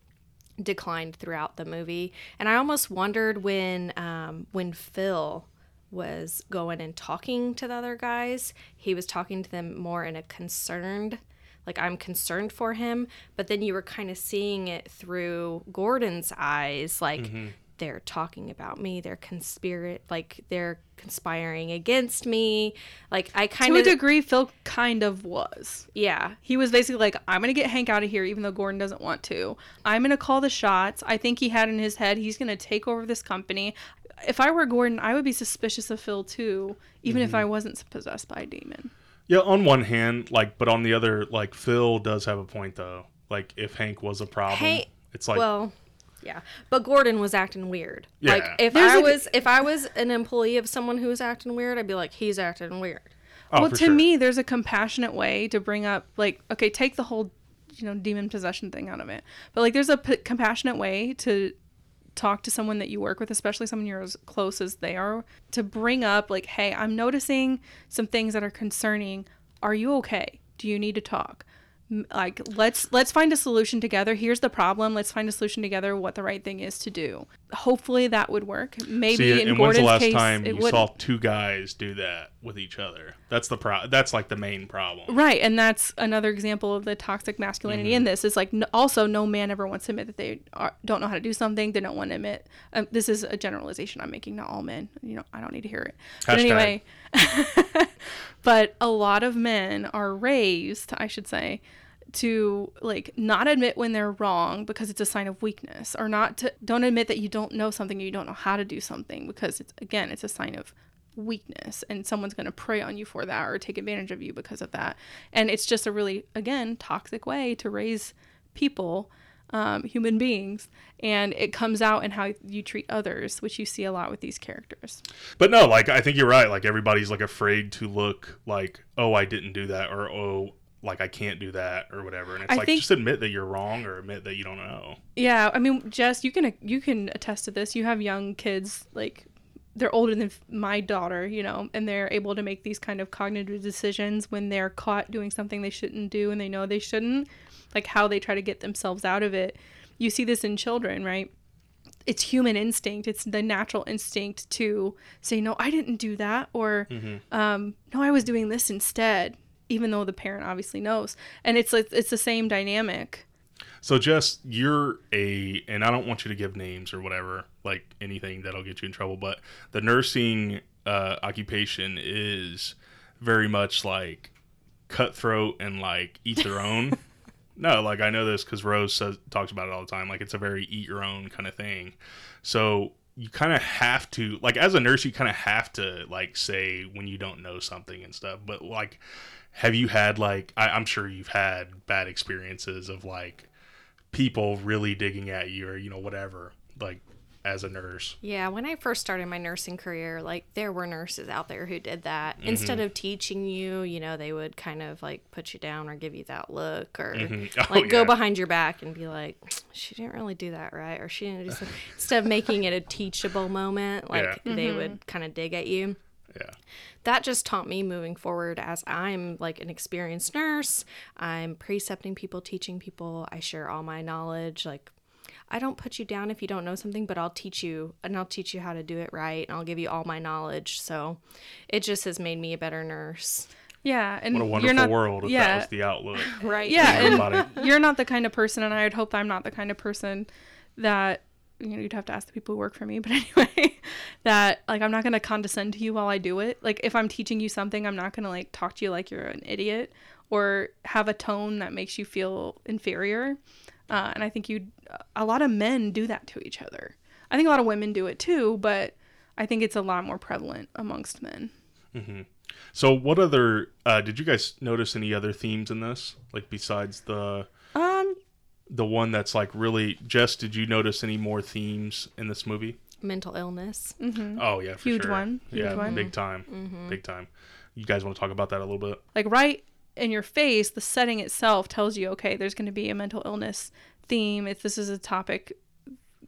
declined throughout the movie. And I almost wondered when um, when Phil was going and talking to the other guys, he was talking to them more in a concerned, like I'm concerned for him. But then you were kind of seeing it through Gordon's eyes, like mm-hmm. they're talking about me, they're conspirate, like they're conspiring against me. Like I kind of to a degree, Phil kind of was. yeah, He was basically like, I'm going to get Hank out of here, even though Gordon doesn't want to. I'm going to call the shots. I think he had in his head he's going to take over this company. If I were Gordon, I would be suspicious of Phil too, even if mm-hmm. I wasn't possessed by a demon. yeah on one hand like but on the other like Phil does have a point though like if Hank was a problem Hey, it's like well, yeah, but Gordon was acting weird. Yeah. Like if There's I a- was if I was an employee of someone who was acting weird, I'd be like, he's acting weird. oh, well, to sure. me, there's a compassionate way to bring up, like, okay, take the whole, you know, demon possession thing out of it. But, like, there's a p- compassionate way to talk to someone that you work with, especially someone you're as close as they are, to bring up, like, hey, I'm noticing some things that are concerning. Are you okay? Do you need to talk? Like let's let's find a solution together. Here's the problem. Let's find a solution together. What the right thing is to do. Hopefully that would work. Maybe See, in and when's the last case, time you would saw two guys do that with each other? That's the pro. That's like the main problem. Right, and that's another example of the toxic masculinity Mm-hmm. in this. Is like n- also no man ever wants to admit that they are, don't know how to do something. They don't want to admit. Um, this is a generalization I'm making. Not all men. You know, I don't need to hear it. But anyway, but a lot of men are raised, I should say, to like not admit when they're wrong because it's a sign of weakness, or not to don't admit that you don't know something, you don't know how to do something because it's again it's a sign of weakness and someone's going to prey on you for that or take advantage of you because of that and it's just a really again toxic way to raise people um, human beings and it comes out in how you treat others which you see a lot with these characters But no, like I think you're right. Like everybody's like afraid to look like, oh, I didn't do that, or oh, like I can't do that, or whatever. And it's I like think- just admit that you're wrong, or admit that you don't know. Yeah, I mean, Jess, you can you can attest to this. You have young kids, like they're older than my daughter, you know, and they're able to make these kind of cognitive decisions when they're caught doing something they shouldn't do and they know they shouldn't, like how they try to get themselves out of it. You see this in children, right? It's human instinct. It's the natural instinct to say, "No, I didn't do that," or um, "No, I was doing this instead," even though the parent obviously knows. And it's like it's the same dynamic. So Jess, you're a, and I don't want you to give names or whatever, like anything that'll get you in trouble. But the nursing uh, occupation is very much like cutthroat and like eat their own. no, like I know this because Rose says talks about it all the time. Like it's a very eat your own kind of thing. So you kind of have to, like as a nurse, you kind of have to like say when you don't know something and stuff. But like, have you had like I, I'm sure you've had bad experiences of like people really digging at you or you know whatever like as a nurse Yeah, when I first started my nursing career, like there were nurses out there who did that. Mm-hmm. Instead of teaching you, you know, they would kind of like put you down or give you that look or mm-hmm. Oh, like go behind your back and be like, she didn't really do that right or she didn't do something. Instead of making it a teachable moment, like Yeah. they mm-hmm. would kind of dig at you yeah that just taught me moving forward as I'm like an experienced nurse. I'm precepting people, teaching people. I share all my knowledge. Like, I don't put you down if you don't know something, but I'll teach you and I'll teach you how to do it right and I'll give you all my knowledge. So it just has made me a better nurse. Yeah, and what a you're wonderful not, world if yeah, that was the outlook Right. yeah, and you're not the kind of person, and I would hope I'm not the kind of person that you know you'd have to ask the people who work for me. But anyway, that like I'm not gonna condescend to you while I do it. Like if I'm teaching you something, I'm not gonna like talk to you like you're an idiot or have a tone that makes you feel inferior. Uh, and I think you, a lot of men do that to each other. I think a lot of women do it too, but I think it's a lot more prevalent amongst men. so what other uh did you guys notice any other themes in this like besides the the one that's like really jess did you notice any more themes in this movie? Mental illness. Mm-hmm. oh yeah for Huge sure. one, huge yeah one. big time. Mm-hmm. Big time. You guys want to talk about that a little bit? Like right in your face the setting itself tells you okay there's going to be a mental illness theme if this is a topic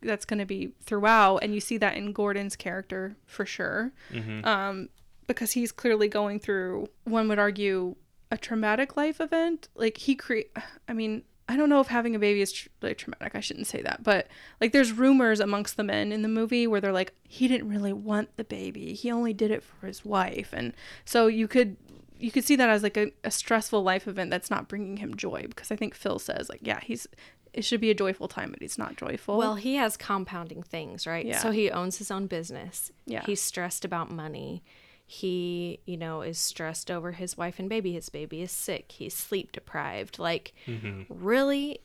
that's going to be throughout and you see that in gordon's character for sure. Mm-hmm. Um, because he's clearly going through one would argue a traumatic life event. Like he create i mean i don't know if having a baby is tr- like traumatic i shouldn't say that but like there's rumors amongst the men in the movie where they're like he didn't really want the baby he only did it for his wife and so you could you could see that as like a, a stressful life event that's not bringing him joy because i think phil says like yeah he's it should be a joyful time but he's not joyful Well, he has compounding things, right? Yeah. So he owns his own business. Yeah. He's stressed about money. He, you know, is stressed over his wife and baby. His baby is sick. He's sleep deprived. Like, mm-hmm. really,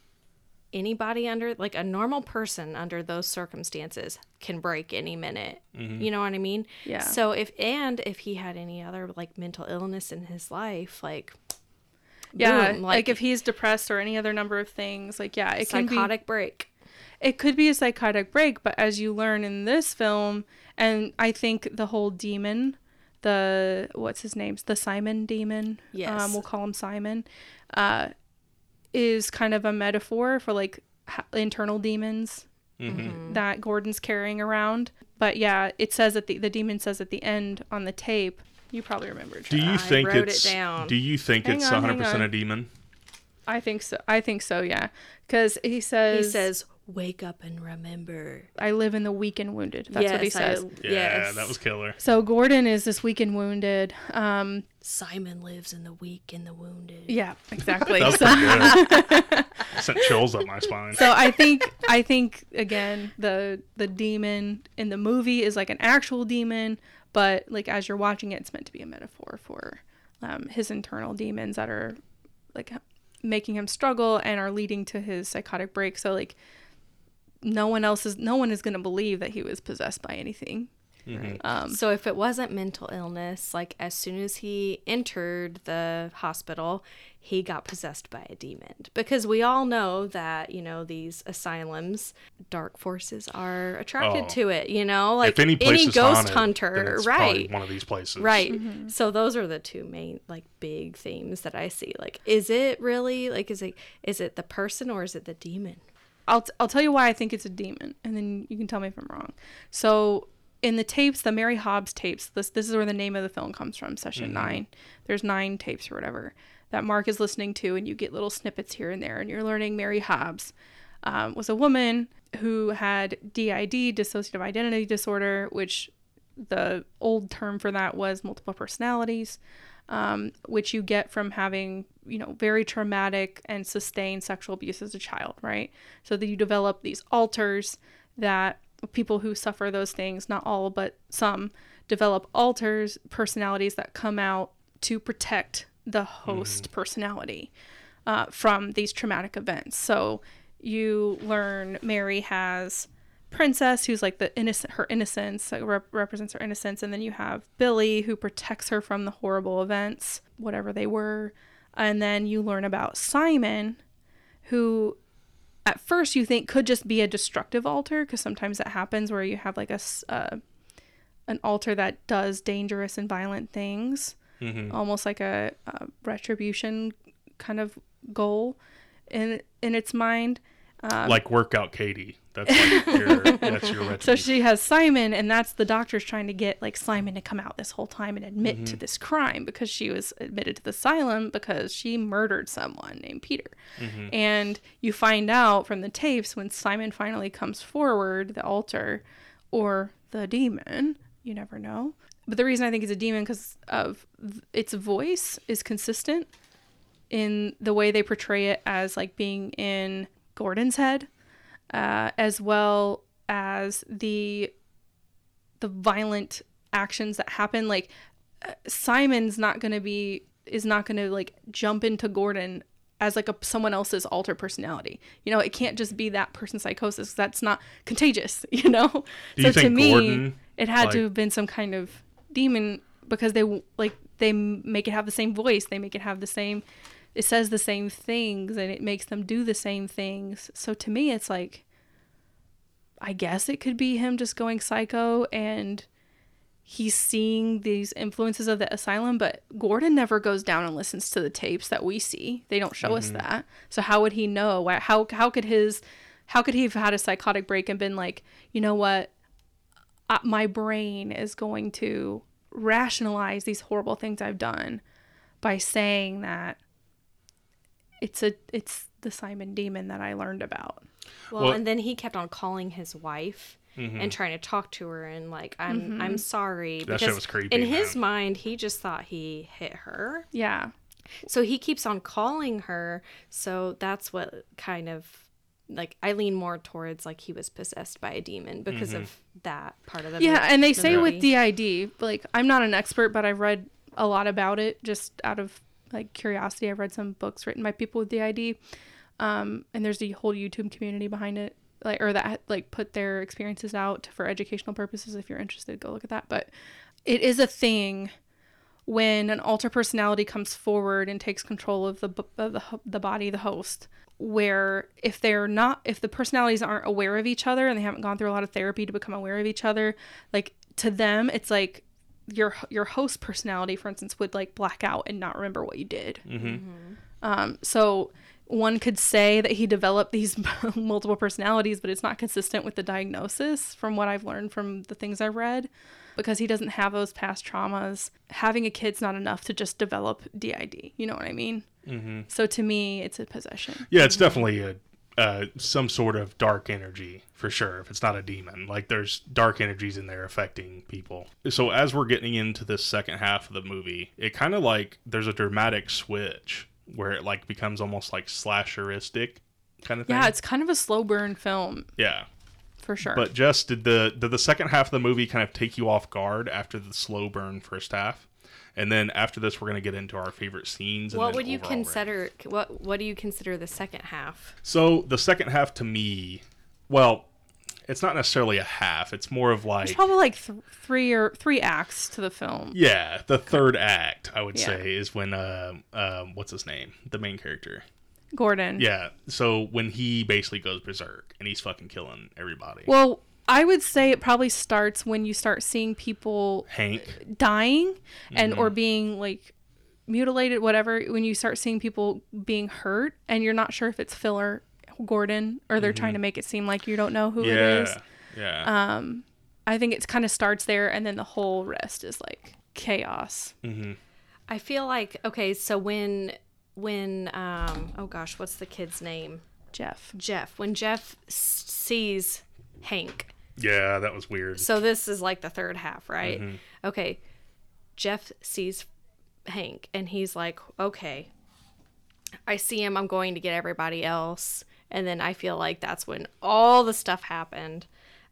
anybody under, like a normal person under those circumstances can break any minute. Mm-hmm. You know what I mean? Yeah. So if, and if he had any other like mental illness in his life, like, yeah boom, like, if he's depressed or any other number of things like yeah it can be psychotic break. it could be a psychotic break, but as you learn in this film, and I think the whole demon, the what's his name's the Simon demon, Yes. um, we'll call him Simon, uh, is kind of a metaphor for like ha- internal demons that Gordon's carrying around. But yeah, it says at the the demon says at the end on the tape. You probably remember. do you think wrote it it's down. do you think Hang it's on, 100% a demon I think so. I think so. Yeah, because he says He says, says, "Wake up and remember." "I live in the weak and wounded." That's what he Yes, I- says. Yeah, yes. that was killer. So Gordon is this weak and wounded. Um, Simon lives in the weak and the wounded. yeah, exactly. That was So- good. Sent chills up my spine. so I think I think again the the demon in the movie is like an actual demon, but like as you're watching it, it's meant to be a metaphor for um, his internal demons that are like making him struggle and are leading to his psychotic break. So like no one else is no one is gonna believe that he was possessed by anything. Um, So if it wasn't mental illness, like as soon as he entered the hospital, he got possessed by a demon. Because we all know that, you know, these asylums, dark forces are attracted Oh. to it, you know? Like if any place is ghost haunted, hunter, then it's right. one of these places. Right. So those are the two main like big themes that I see. Like is it really like is it is it the person or is it the demon? I'll, t- I'll tell you why I think it's a demon, and then you can tell me if I'm wrong. So, in the tapes, the Mary Hobbs tapes, this this is where the name of the film comes from, session nine. There's nine tapes or whatever that Mark is listening to, and you get little snippets here and there, and you're learning Mary Hobbs um, was a woman who had DID, dissociative identity disorder, which the old term for that was multiple personalities um, which you get from having, you know, very traumatic and sustained sexual abuse as a child, right? So that you develop these alters that people who suffer those things, not all, but some, develop alters, personalities that come out to protect the host personality uh, from these traumatic events. So you learn Mary has princess who's like the innocent her innocence like, rep- represents her innocence and then you have billy who protects her from the horrible events whatever they were and then you learn about simon who at first you think could just be a destructive alter because sometimes that happens where you have like a uh, an alter that does dangerous and violent things almost like a, a retribution kind of goal in in its mind like workout Katie. That's like your that's your So she has Simon, and that's the doctor's trying to get like Simon to come out this whole time and admit to mm-hmm. this crime because she was admitted to the asylum because she murdered someone named Peter. Mm-hmm. And you find out from the tapes when Simon finally comes forward, the alter or the demon, you never know. But the reason I think it's a demon because of its voice is consistent in the way they portray it as like being in Gordon's head uh, as well as the the violent actions that happen. Like uh, simon's not going to be is not going to like jump into gordon as like a someone else's alter personality. You know it can't just be that person's psychosis. That's not contagious you know? Do so you to me Gordon, it had to have been some kind of demon because they like they make it have the same voice. They make it have the same it says the same things and it makes them do the same things so to me it's like I guess it could be him just going psycho and he's seeing these influences of the asylum, but Gordon never goes down and listens to the tapes that we see. They don't show us that. So how would he know? How how could his how could he have had a psychotic break and been like, you know what? Uh, my brain is going to rationalize these horrible things I've done by saying that it's a it's the Simon demon that I learned about. Well, Well- and then he kept on calling his wife mm-hmm. and trying to talk to her and like I'm mm-hmm. I'm sorry That shit was creepy, in his mind he just thought he hit her. Yeah. So he keeps on calling her. So that's what kind of like I lean more towards like he was possessed by a demon because mm-hmm. of that part of the Yeah, mo- and they the say with. DID, like I'm not an expert, but I've read a lot about it just out of like curiosity. I've read some books written by people with DID, um, and there's a whole YouTube community behind it, like or that like put their experiences out for educational purposes. If you're interested, go look at that. But it is a thing when an alter personality comes forward and takes control of the of the, the body, the host, where if they're not if the personalities aren't aware of each other and they haven't gone through a lot of therapy to become aware of each other, like to them it's like your your host personality, for instance, would like black out and not remember what you did. Um, so one could say that he developed these multiple personalities, but it's not consistent with the diagnosis from what I've learned from the things I've read. because he doesn't have those past traumas. Having a kid's not enough to just develop DID. You know what I mean? Mm-hmm. So to me, it's a possession. Yeah, it's definitely a uh, some sort of dark energy for sure. If it's not a demon, like there's dark energies in there affecting people. So as we're getting into this second half of the movie, it kind of like there's a dramatic switch where it like becomes almost like slasheristic kind of thing. Yeah, it's kind of a slow burn film yeah. for sure. But just did the did the second half of the movie kind of take you off guard after the slow burn first half? And then after this, we're gonna get into our favorite scenes. What would you consider? What What do you consider the second half? So the second half to me, well, it's not necessarily a half. It's more of like There's probably like th- three or three acts to the film. yeah, the third act I would Yeah. say is when um um what's his name, the main character. Gordon. Yeah, so when he basically goes berserk and he's fucking killing everybody. Well, I would say it probably starts when you start seeing people Hank, dying and Mm-hmm. or being like mutilated whatever when you start seeing people being hurt and you're not sure if it's Phil or Gordon or they're trying to make it seem like you don't know who it is. Mm-hmm. yeah, yeah, I think it kind of starts there and then the whole rest is like chaos. I feel like okay, so when when um oh gosh, what's the kid's name? Jeff. Jeff. When Jeff s- sees Hank. Yeah. That was weird. So this is like the third half, right? Mm-hmm. Okay. Jeff sees Hank and he's like, "Okay. I see him. I'm going to get everybody else." And then I feel like that's when all the stuff happened.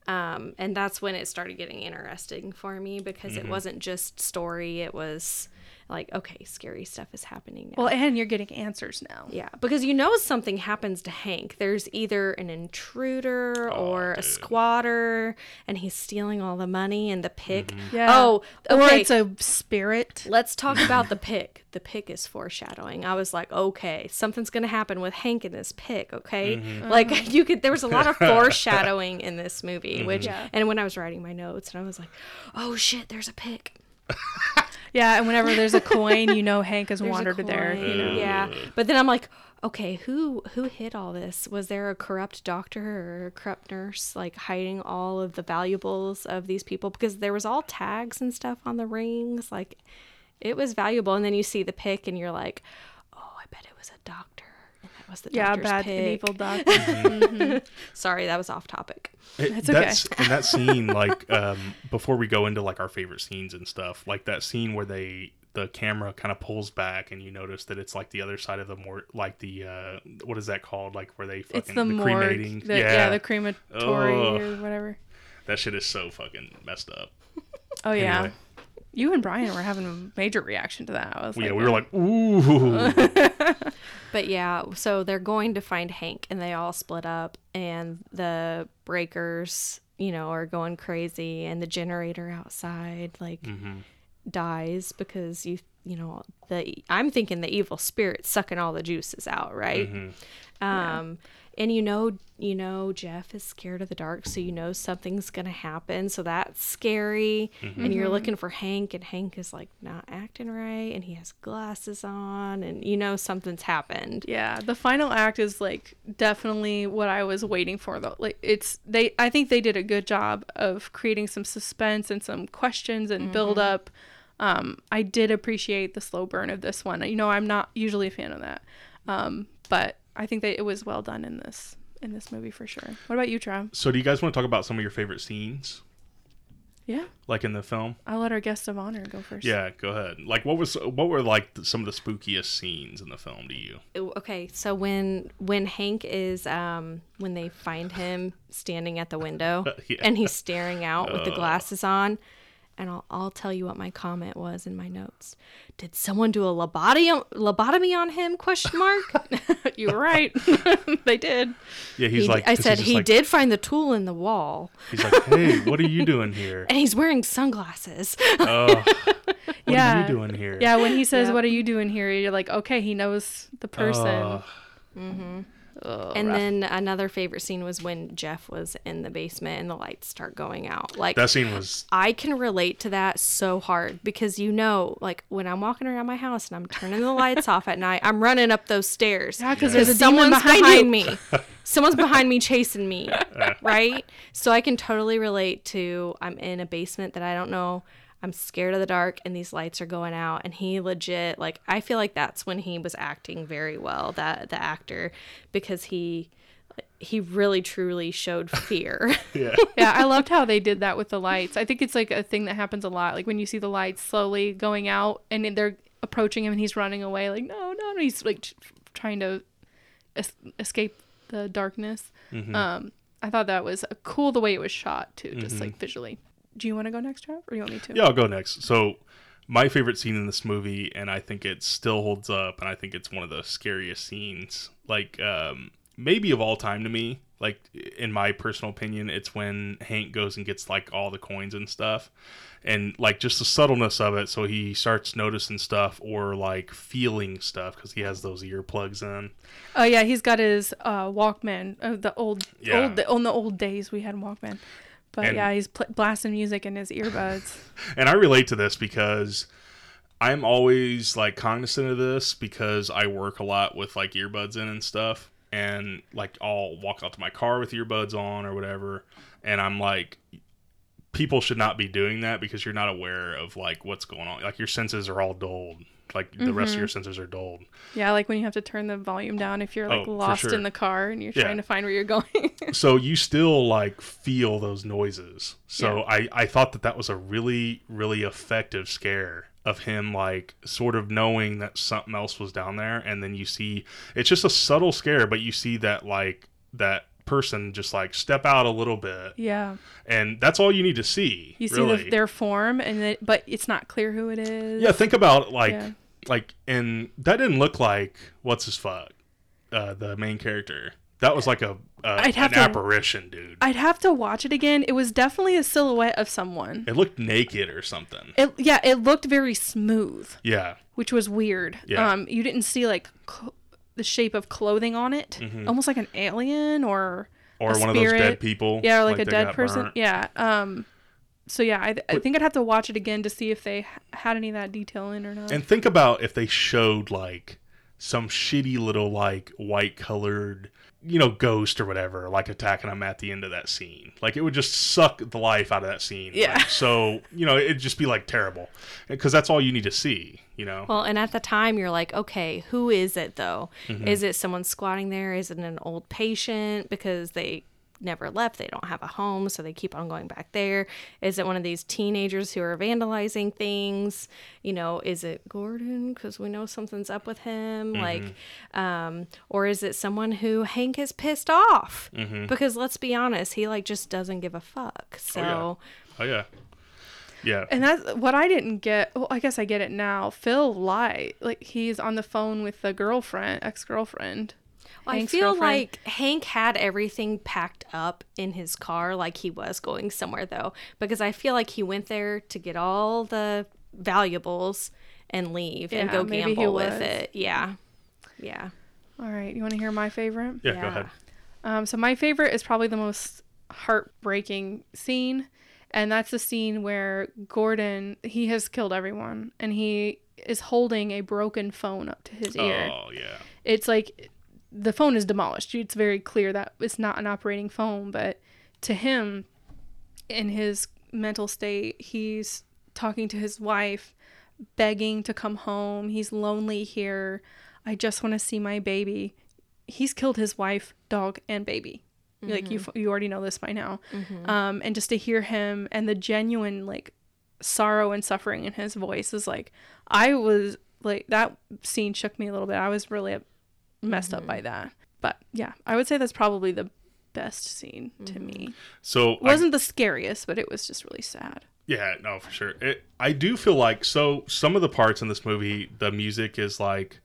Um, and that's when it started getting interesting for me because Mm-hmm. it wasn't just story, it was like, okay, scary stuff is happening now. Well, and you're getting answers now. Yeah, because you know something happens to Hank. There's either an intruder Oh, or a squatter, and he's stealing all the money and the pick. Mm-hmm. Yeah. Oh, okay. Or it's a spirit. Let's talk about the pick. The pick is foreshadowing. I was like, okay, something's gonna happen with Hank in this pick. Okay, Mm-hmm. like you could. There was a lot of foreshadowing in this movie, Mm-hmm. which Yeah. and when I was writing my notes, and I was like, oh shit, there's a pick. Yeah, and whenever there's a coin, you know Hank has There's wandered there. You know? Yeah, but then I'm like, okay, who who hid all this? Was there a corrupt doctor or a corrupt nurse like hiding all of the valuables of these people? Because there was all tags and stuff on the rings, like it was valuable. And then you see the pick, and you're like, oh, I bet it was a doctor, and that was the Yeah, doctor's bad pick. and evil doctor. Sorry, that was off topic. It- That's okay. that's in that scene like um before we go into like our favorite scenes and stuff like that scene where they the camera kind of pulls back and you notice that it's like the other side of the more like the uh what is that called like where they fucking it's the, morgue. The, yeah. the crematory Ugh. or whatever. that shit is so fucking messed up Oh yeah. Anyway. You and Brian were having a major reaction to that. I was yeah like, we were like ooh. But yeah, so they're going to find Hank and they all split up and the breakers, you know, are going crazy and the generator outside like dies because you you know, the I'm thinking the evil spirit sucking all the juices out, right? Um and you know you know Jeff is scared of the dark, so you know something's gonna happen. So that's scary. And you're looking for Hank and Hank is like not acting right and he has glasses on and you know something's happened. Yeah, the final act is like definitely what I was waiting for though. Like it's they I think they did a good job of creating some suspense and some questions and build up. Um I did appreciate the slow burn of this one. You know, I'm not usually a fan of that. Um but I think that it was well done in this in this movie for sure. What about you, Trav? so do you guys want to talk about some of your favorite scenes Yeah. like in the film I'll let our guest of honor go first. yeah go ahead like what was what were like some of the spookiest scenes in the film to you okay so when when hank is um when they find him standing at the window Yeah. and he's staring out with the glasses on and I'll, I'll tell you what my comment was in my notes did someone do a lobotomy lobotomy on him question mark you were right. they did. yeah he's He- like i said he like- did find the tool in the wall he's like hey what are you doing here and he's wearing sunglasses oh what yeah. are you doing here Yeah, when he says, Yep. "What are you doing here?" You're like, "Okay, he knows the person." Ugh. Oh, And rough. then another favorite scene was when Jeff was in the basement and the lights start going out. Like That scene was I can relate to that so hard because you know, like when I'm walking around my house and I'm turning the lights off at night, I'm running up those stairs. Yeah, 'cause there's a someone's demon behind me. Someone's behind me chasing me, right? So I can totally relate to I'm in a basement that I don't know. I'm scared of the dark and these lights are going out and he legit like I feel like that's when he was acting very well that the actor because he he really truly showed fear. yeah. yeah, I loved how they did that with the lights. I think it's like a thing that happens a lot. Like when you see the lights slowly going out and they're approaching him and he's running away, like, no, no, and he's like tr- trying to es- escape the darkness. Um, I thought that was cool the way it was shot, too, just like visually. Do you want to go next, Trav, or do you want me to? Yeah, I'll go next. So, my favorite scene in this movie, and I think it still holds up, and I think it's one of the scariest scenes, like um, maybe of all time to me. Like in my personal opinion, it's when Hank goes and gets like all the coins and stuff, and like just the subtleness of it. So he starts noticing stuff or like feeling stuff because he has those earplugs in. Oh yeah, he's got his uh, Walkman. Uh, the old, Yeah. old, the, on the old days we had Walkman. But And- yeah, he's pl- blasting music in his earbuds. and I relate to this because I'm always like cognizant of this because I work a lot with like earbuds in and stuff, and like I'll walk out to my car with earbuds on or whatever, and I'm like, people should not be doing that because you're not aware of like what's going on. Like your senses are all dulled. Like the rest of your mm-hmm. senses are dulled. yeah, like when you have to turn the volume down if you're like Oh, lost sure. in the car and you're Yeah. trying to find where you're going. so you still like feel those noises so Yeah. I, I thought that that was a really really effective scare of him like sort of knowing that something else was down there and then you see it's just a subtle scare but you see that like that person just like step out a little bit yeah, and that's all you need to see you see really. the, their form and but it's not clear who it is. yeah think about like Yeah. like and that didn't look like what's his fuck uh the main character that was like a, a I'd have an to- apparition dude I'd have to watch it again. It was definitely a silhouette of someone. It looked naked or something. It, yeah, it looked very smooth, Yeah. which was weird. Yeah. Um, you didn't see like cl- the shape of clothing on it, almost like an alien or Mm-hmm. Or a one of those dead spirit. people. Yeah, or like, a dead person. burnt. Yeah. Um. So yeah, I, I think I'd have to watch it again to see if they had any of that detail in or not. And think about if they showed like some shitty little like white colored, you know, ghost or whatever, like attacking them at the end of that scene. Like it would just suck the life out of that scene. Yeah. Like, so, you know, it'd just be like terrible. Because that's all you need to see, you know? Well, and at the time, you're like, okay, who is it though? Mm-hmm. Is it someone squatting there? Is it an old patient because they never left? They don't have a home, so they keep on going back there. Is it one of these teenagers who are vandalizing things? You know, is it Gordon because we know something's up with him? Mm-hmm. Like, um, or is it someone who Hank is pissed off? Mm-hmm. Because let's be honest, he like just doesn't give a fuck. So. Oh, yeah. Yeah. And that's what I didn't get. Well, I guess I get it now. Phil lied. Like he's on the phone with the girlfriend, ex girlfriend. I feel like Hank had everything packed up in his car like he was going somewhere though because I feel like he went there to get all the valuables and leave and Yeah, go maybe he gamble with was. it. Yeah. Yeah. All right, you want to hear my favorite? yeah, go ahead. Um, so my favorite is probably the most heartbreaking scene, and that's the scene where Gordon he has killed everyone, and he is holding a broken phone up to his ear. Oh, yeah. It's like the phone is demolished. It's very clear that it's not an operating phone, but to him, in his mental state, he's talking to his wife, begging to come home. He's lonely here. I just want to see my baby. He's killed his wife, dog, and baby. Like you, you already know this by now. Um, and just to hear him and the genuine like sorrow and suffering in his voice is like, I was like that scene shook me a little bit. I was really messed up by mm-hmm. that. But yeah, I would say that's probably the best scene to mm-hmm. me. So It wasn't the scariest, but it was just really sad. Yeah, no, for sure. It, I do feel like so some of the parts in this movie, the music is like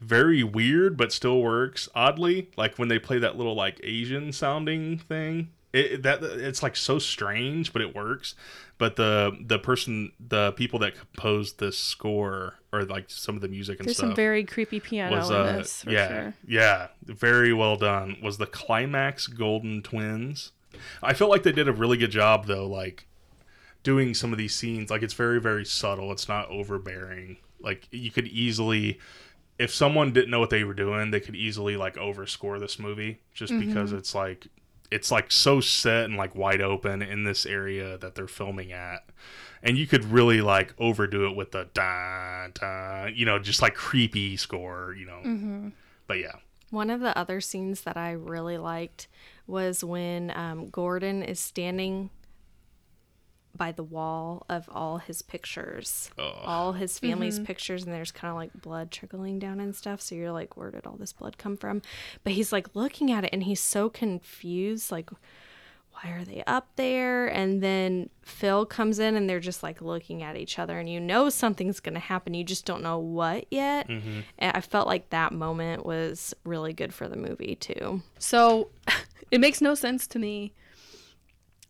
very weird, but still works oddly. Like when they play that little like Asian sounding thing, it, that it's like so strange, but it works. But the the person, the people that composed this score or like some of the music and stuff. There's stuff some very creepy piano was in uh this. For yeah Sure. yeah very well done. Was the climax Golden Twins? I felt like they did a really good job though, like doing some of these scenes. Like it's very very subtle. It's not overbearing. Like you could easily. If someone didn't know what they were doing, they could easily like overscore this movie just because it's like it's like so set and like wide open in this area that they're filming at. And you could really like overdo it with the da da you know just like creepy score you know. But yeah. One of the other scenes that I really liked was when um, Gordon is standing by the wall of all his pictures, all his family's mm-hmm. pictures, and there's kind of like blood trickling down and stuff. So you're like, where did all this blood come from? But he's like looking at it and he's so confused, like, why are they up there? And then Phil comes in and they're just like looking at each other, and you know something's going to happen. You just don't know what yet. Mm-hmm. And I felt like that moment was really good for the movie, too. So it makes no sense to me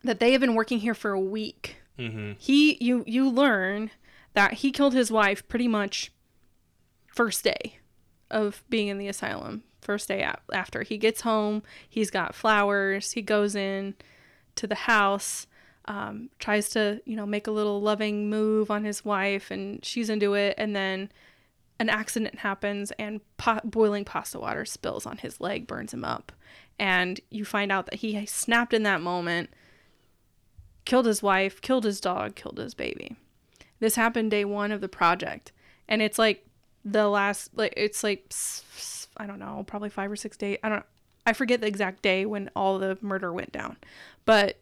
that they have been working here for a week. He, you, you learn that he killed his wife pretty much first day of being in the asylum. First day after he gets home, he's got flowers. He goes in to the house, um, tries to you know make a little loving move on his wife, and she's into it. And then an accident happens and po- boiling pasta water spills on his leg, burns him up. And you find out that he snapped in that moment, killed his wife, killed his dog, killed his baby. This happened day one of the project. And it's like the last, like, it's like, I don't know, probably five or six days. I don't, I forget the exact day when all the murder went down. But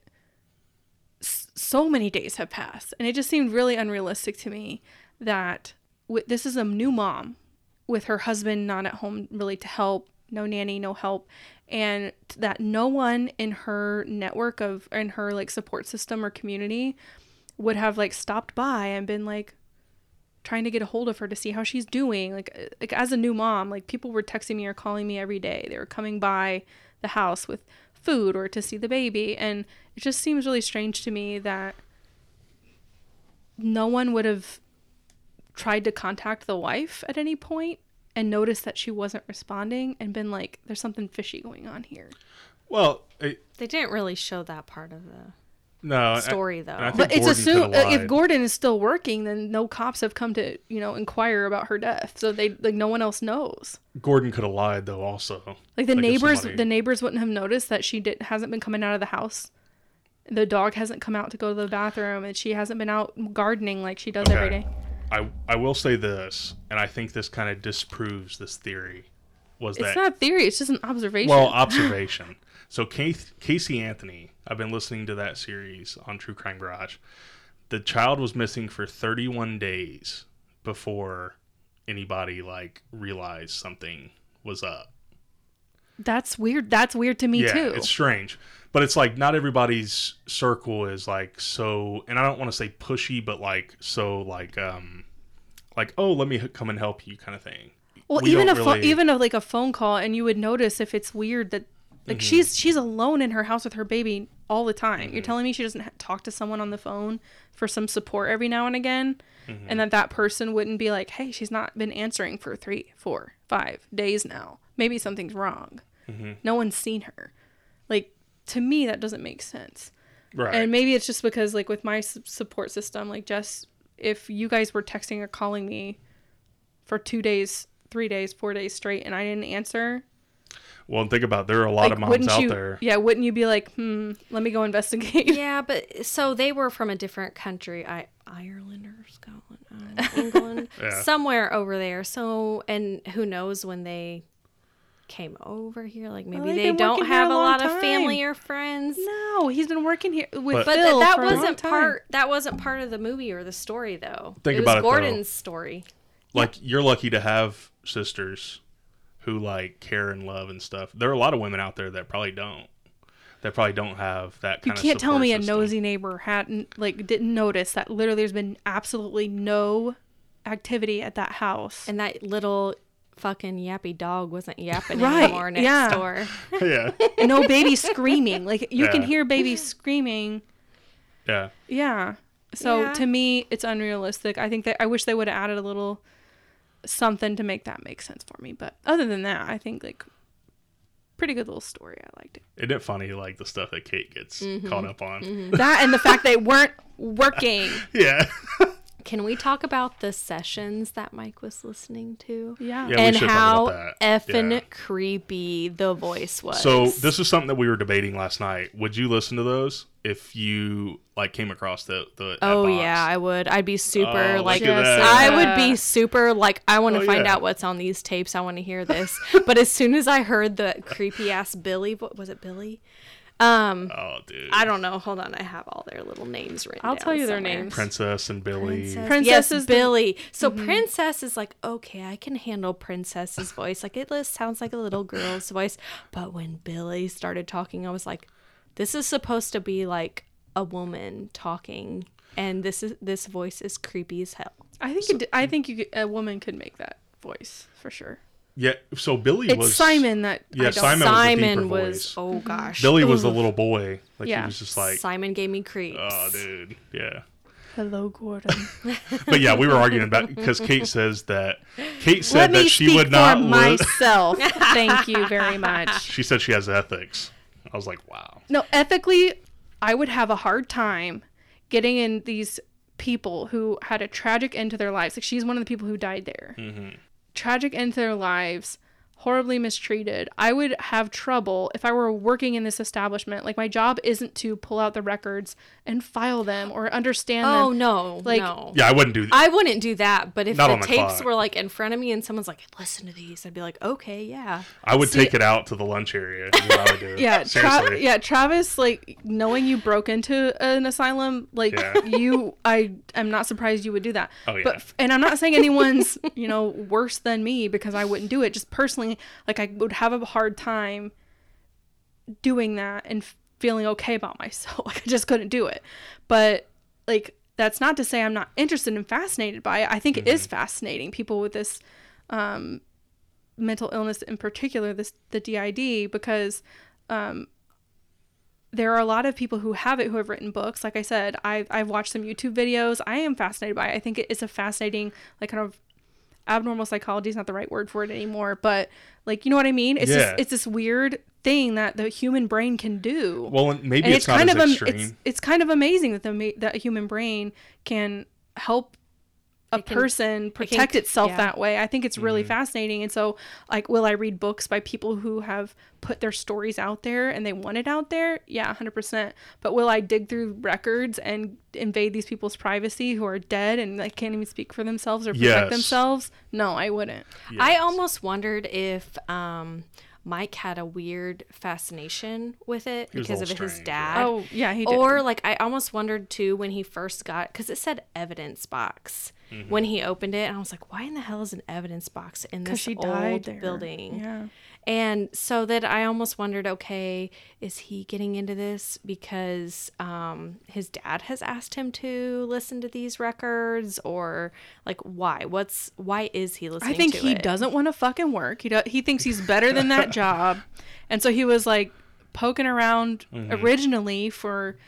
so many days have passed. And it just seemed really unrealistic to me that this is a new mom with her husband not at home really to help, no nanny, no help, and that no one in her network of in her like support system or community would have like stopped by and been like trying to get a hold of her to see how she's doing. Like uh, like as a new mom, like people were texting me or calling me every day. They were coming by the house with food or to see the baby and it just seems really strange to me that no one would have tried to contact the wife at any point and noticed that she wasn't responding and been like there's something fishy going on here. well it, They didn't really show that part of the. no Story, and though. I think But it's assumed coulda uh, if. Gordon is still working, then no cops have come to you know inquire about her death. So they like no one else knows. Gordon could have lied though also Like the if neighbors, somebody- the neighbors wouldn't have noticed that she did hasn't been coming out of the house. The dog hasn't come out to go to the bathroom, and she hasn't been out gardening like she does every Okay. day. I I will say this and I think this kind of disproves this theory was It's that not theory; it's just an observation. Well, observation. so Casey, Casey Anthony, I've been listening to that series on True Crime Garage. The child was missing for 31 days before anybody like realized something was up. That's weird. That's weird to me yeah, too. it's strange. But it's like not everybody's circle is like so and I don't want to say pushy but like so like um like oh, let me h- come and help you kind of thing. Well, We even a really- even a, like a phone call, and you would notice if it's weird that like Mm-hmm. she's she's alone in her house with her baby all the time. Mm-hmm. You're telling me she doesn't ha- talk to someone on the phone for some support every now and again, Mm-hmm. and that that person wouldn't be like, hey, she's not been answering for three, four, five days now. Maybe something's wrong. Mm-hmm. No one's seen her. Like to me, that doesn't make sense. right. And maybe it's just because like with my support system, like Jess, if you guys were texting or calling me for two days, three days, four days straight, and I didn't answer, well, and think about it, there are a lot like of moms out you? there. Yeah, wouldn't you be like, hmm, let me go investigate? Yeah, but so they were from a different country, I Ireland or Scotland, uh, England, Yeah. somewhere over there. So, and who knows when they came over here? Like maybe they've they don't have a a long lot of family or friends. No, he's been working here with But- But th- Phil that for a long wasn't time. part. That wasn't part of the movie or the story, though. Think it was about it, though. Gordon's story. like you're lucky to have sisters who like care and love and stuff. There are a lot of women out there that probably don't. That probably don't have that You kind of. can't tell support me a nosy neighbor hadn't like didn't notice that literally there's been absolutely no activity at that house. And that little fucking yappy dog wasn't yapping Right, anymore next yeah. door. yeah, no baby screaming. Like you can hear baby screaming. yeah. Yeah. So Yeah. to me, it's unrealistic. I think that I wish they would have added a little something to make that make sense for me. But other than that, I think like pretty good little story. I liked it. Isn't it funny, like the stuff that Kate gets Mm-hmm. caught up on? That and the fact they weren't working. Yeah, Can we talk about the sessions that Mike was listening to? Yeah. Yeah, we and talk how about that. effing Yeah. creepy the voice was. So this is something that we were debating last night. Would you listen to those if you like came across the the? that Oh box? yeah, I would. I'd be super Oh, like look. I would be super like I want to Oh, find yeah. out what's on these tapes. I want to hear this. but as soon as I heard the creepy ass Billy, what was it Billy? Um, Oh, dude. I don't know. Hold on, I have all their little names written. I'll down tell you their names. Princess and Billy. Princess, Princess yes, is the- Billy. So Princess is like, okay, I can handle Princess's voice. Like it just sounds like a little girl's voice. But when Billy started talking, I was like, this is supposed to be like a woman talking, and this is this voice is creepy as hell. I think it, I think you could, a woman could make that voice for sure. Yeah. So Billy It's was Simon that Yeah, I don't Simon, Simon was, a was, voice. oh gosh, Billy was the little boy. Like Yeah. he was just like, Simon gave me creeps. oh, dude. Yeah. Hello, Gordon. But yeah, we were arguing about because Kate says that Kate said Let that me she speak would for not. li- myself. Thank you very much. she said she has ethics. I was like, wow. No, ethically, I would have a hard time getting in these people who had a tragic end to their lives. Like she's one of the people who died there. Mm-hmm. Tragic end to their lives, horribly mistreated. I would have trouble if I were working in this establishment. Like my job isn't to pull out the records and file them or understand Oh them. no, Like- no. Yeah, I wouldn't do. That. I wouldn't do that, but if Not the the tapes clock. were like in front of me and someone's like, "Listen to these," I'd be like, "Okay, yeah." I would See- take it out to the lunch area. is what I would do. Yeah. Tra- yeah, Travis, like knowing you broke into an asylum, like Yeah. you, I am not surprised you would do that. Oh, yeah. But and I'm not saying anyone's you know worse than me because I wouldn't do it. Just personally, like I would have a hard time doing that and feeling okay about myself. Like I just couldn't do it. But like that's not to say I'm not interested and fascinated by it. I think it is Mm-hmm. fascinating. People with this um, mental illness in particular, this the DID, because um, there are a lot of people who have it who have written books. Like I said, I've, I've watched some YouTube videos. I am fascinated by it. I think it is a fascinating, like kind of abnormal psychology is not the right word for it anymore, but like you know what I mean? It's Yeah. just it's this weird thing that the human brain can do. Well, maybe it's, not as am- extreme. it's it's kind of amazing that the that human brain can help a can- person protect itself yeah. that way. I think it's really Mm-hmm. fascinating. And so, like, will I read books by people who have put their stories out there and they want it out there? Yeah, 100%. But will I dig through records and invade these people's privacy who are dead and like can't even speak for themselves or protect Yes. themselves? No, I wouldn't. I almost wondered if um, Mike had a weird fascination with it was a because of little his strange, dad. Oh, yeah, he did. Or like I almost wondered too when he first got because it said evidence box Mm-hmm. when he opened it, and I was like, why in the hell is an evidence box in because this she old died there. building? Yeah. And so that I almost wondered, okay, is he getting into this because um, his dad has asked him to listen to these records, or like why? What's why is he listening? I think to he it? doesn't want to fucking work. He do, he thinks he's better than that job, and so he was like poking around originally for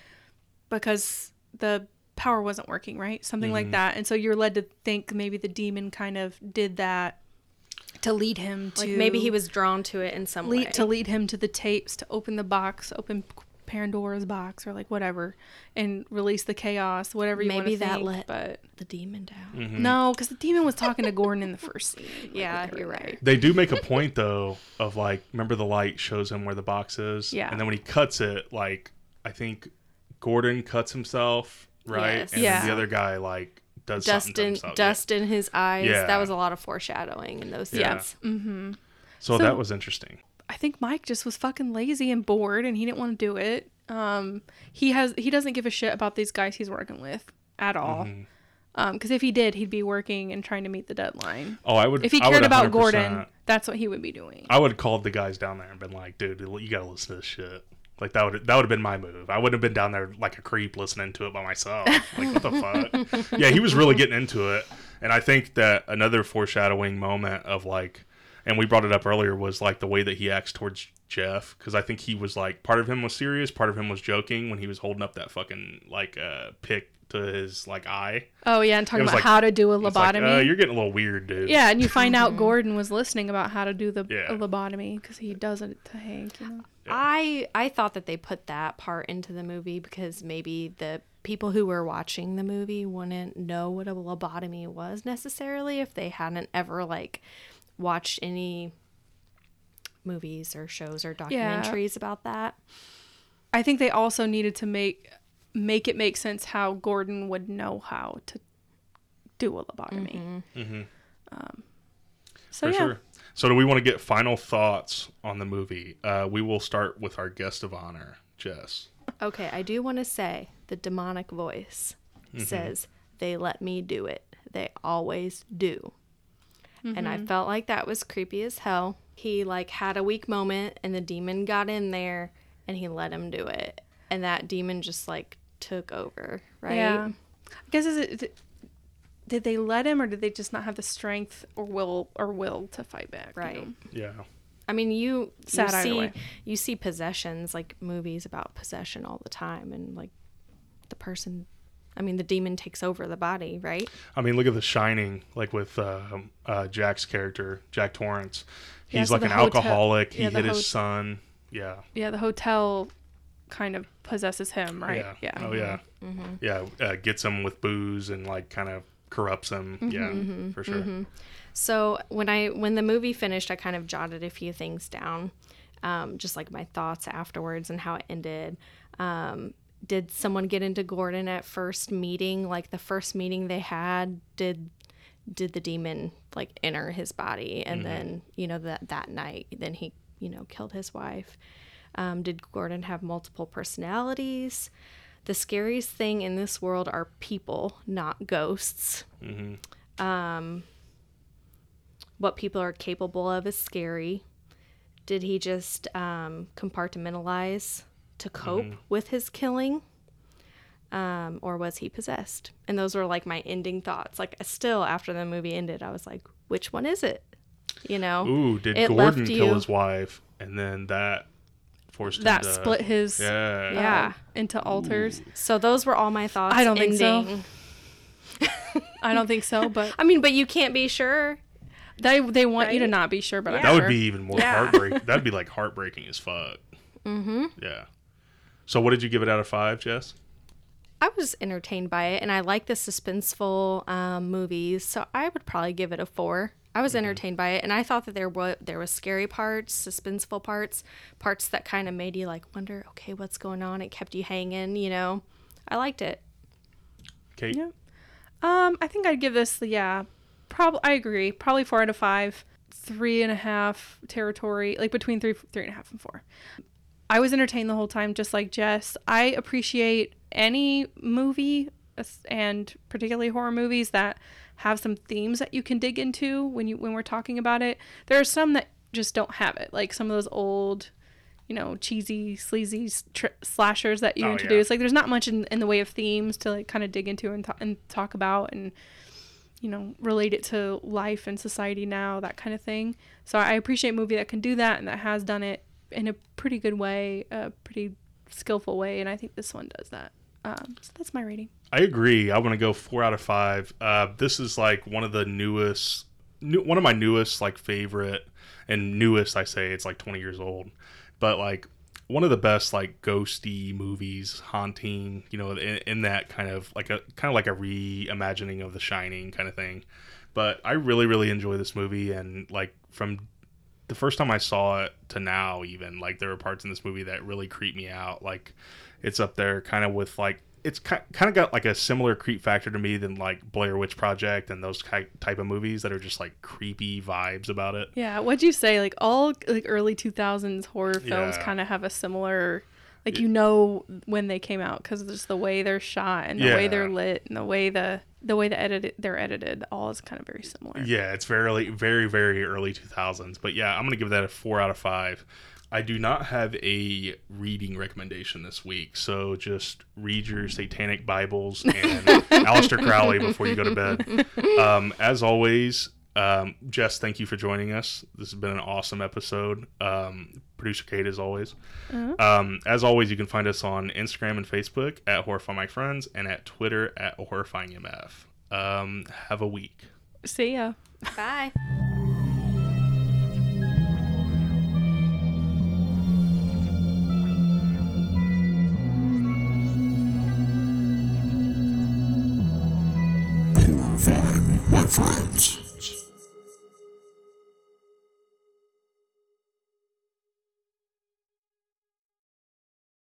because the power wasn't working, right? Something like that. And so you're led to think maybe the demon kind of did that to lead him to Like maybe he was drawn to it in some way. to lead him to the tapes to open the box, open Pandora's box or like whatever, and release the chaos, whatever you Maybe want to that think. let- but the demon down. Mm-hmm. no, because the demon was talking to Gordon in the first scene. like, Yeah, you're right. They do make a point though of like, remember the light shows him where the box is, Yeah. and then when he cuts it, like I think Gordon cuts himself, right, Yes. and Yeah. then the other guy like does Dust something in himself. dust in his eyes. Yeah. That was a lot of foreshadowing in those Yeah. scenes. Yeah. So, So- that was interesting. I think Mike just was fucking lazy and bored and he didn't want to do it. Um, he has he doesn't give a shit about these guys he's working with at all. Mm-hmm. Um, because if he did, he'd be working and trying to meet the deadline. Oh, I would. If he cared about Gordon, that's what he would be doing. I would have called the guys down there and been like, "Dude, you gotta listen to this shit." Like that would that would have been my move. I wouldn't have been down there like a creep listening to it by myself. Like what the fuck? Yeah, he was really getting into it, and I think that another foreshadowing moment of like and we brought it up earlier was like the way that he acts towards Jeff because I think he was like part of him was serious, part of him was joking when he was holding up that fucking like uh pick to his like eye. Oh yeah, and talking about like- how to do a It's like, lobotomy. uh, you're getting a little weird, dude. yeah, and you find out Gordon was listening about how to do the Yeah. lobotomy because he does it to Hank. You know? I I thought that they put that part into the movie because maybe the people who were watching the movie wouldn't know what a lobotomy was necessarily if they hadn't ever like watched any movies or shows or Yeah. documentaries about that. I think they also needed to make make it make sense how Gordon would know how to do a lobotomy. Um, so for yeah, sure. So do we want to get final thoughts on the movie? Uh, we will start with our guest of honor, Jess. Okay, I do want to say the demonic voice says they let me do it. They always do. And I felt like that was creepy as hell. He like had a weak moment and the demon got in there and he let him do it. And that demon just like took over, right? yeah. I guess is it. Did, did they let him, or did they just not have the strength or will or will to fight back? you Right. know? Yeah. I mean, you Sad you see way. you see possessions like movies about possession all the time and like the person I mean, the demon takes over the body, right? I mean, look at The Shining, like with uh, uh, Jack's character, Jack Torrance. Yeah, He's so like an hotel- alcoholic. He yeah, the hit his hot- son. Yeah. Yeah, the hotel kind of possesses him, right? Yeah. Yeah. Oh yeah. Mm-hmm. Yeah. Uh, gets him with booze and like kind of corrupts him. Yeah. Mm-hmm. For sure. So when I when the movie finished, I kind of jotted a few things down, um, just like my thoughts afterwards and how it ended. Um, did someone get into Gordon at first meeting? Like the first meeting they had, did did the demon like enter his body and then you know that that night then he you know killed his wife um, did gordon have multiple personalities the scariest thing in this world are people not ghosts um, what people are capable of is scary did he just um, compartmentalize to cope with his killing um, or was he possessed? And those were like my ending thoughts. Like still after the movie ended, I was like, which one is it? You know? Ooh, did Gordon kill you- his wife and then that forced That him to split his Yeah. Yeah. into alters. So those were all my thoughts. I don't think so. I don't think so, but I mean, but you can't be sure. they they want you to not be sure, but I'm That would be even more Yeah. heartbreaking. That'd be like heartbreaking as fuck. Mm-hmm. Yeah. So what did you give it out of five, Jess? I was entertained by it, and I like the suspenseful um, movies, so I would probably give it a four. I was entertained by it, and I thought that there was there was scary parts, suspenseful parts, parts that kind of made you like wonder, okay, what's going on? It kept you hanging, you know. I liked it. Kate? Yeah. Um, I think I'd give this the yeah. Probably I agree. Probably four out of five. Three and a half territory, like between three three and a half and four. I was entertained the whole time, just like Jess. I appreciate any movie, and particularly horror movies that have some themes that you can dig into when you when we're talking about it. There are some that just don't have it, like some of those old, you know, cheesy, sleazy tr- slashers that you Oh, yeah. introduce. Like, there's not much in, in the way of themes to like kind of dig into and, ta- and talk about and you know relate it to life and society now, that kind of thing. So I appreciate a movie that can do that and that has done it in a pretty good way, a pretty skillful way, and I think this one does that. Um, so that's my rating. I agree. I want to go four out of five. Uh, this is like one of the newest, new, one of my newest like favorite, and newest. I say it's like twenty years old, but like one of the best like ghosty movies, haunting. You know, in, in that kind of like a kind of like a reimagining of The Shining kind of thing. But I really, really enjoy this movie, and like from the first time I saw it to now, even like there are parts in this movie that really creep me out. Like it's up there, kind of with like it's kind of got like a similar creep factor to me than like Blair Witch Project and those type of movies that are just like creepy vibes about it. Yeah, what'd you say? Like all like early 2000s horror films Yeah. kind of have a similar like you know when they came out cuz just the way they're shot and the way they're lit and the way the the way the edit they're edited all is kind of very similar. Yeah, it's very, very, very early 2000s. But yeah, I'm going to give that a four out of five. I do not have a reading recommendation this week, so just read your satanic Bibles and Aleister Crowley before you go to bed. Um, as always, Um, Jess, thank you for joining us. This has been an awesome episode. Um, producer Kate, as always. Um, as always, you can find us on Instagram and Facebook at Horrify My Friends and at Twitter at HorrifyingMF. Um, have a week. See ya. Bye. Friends.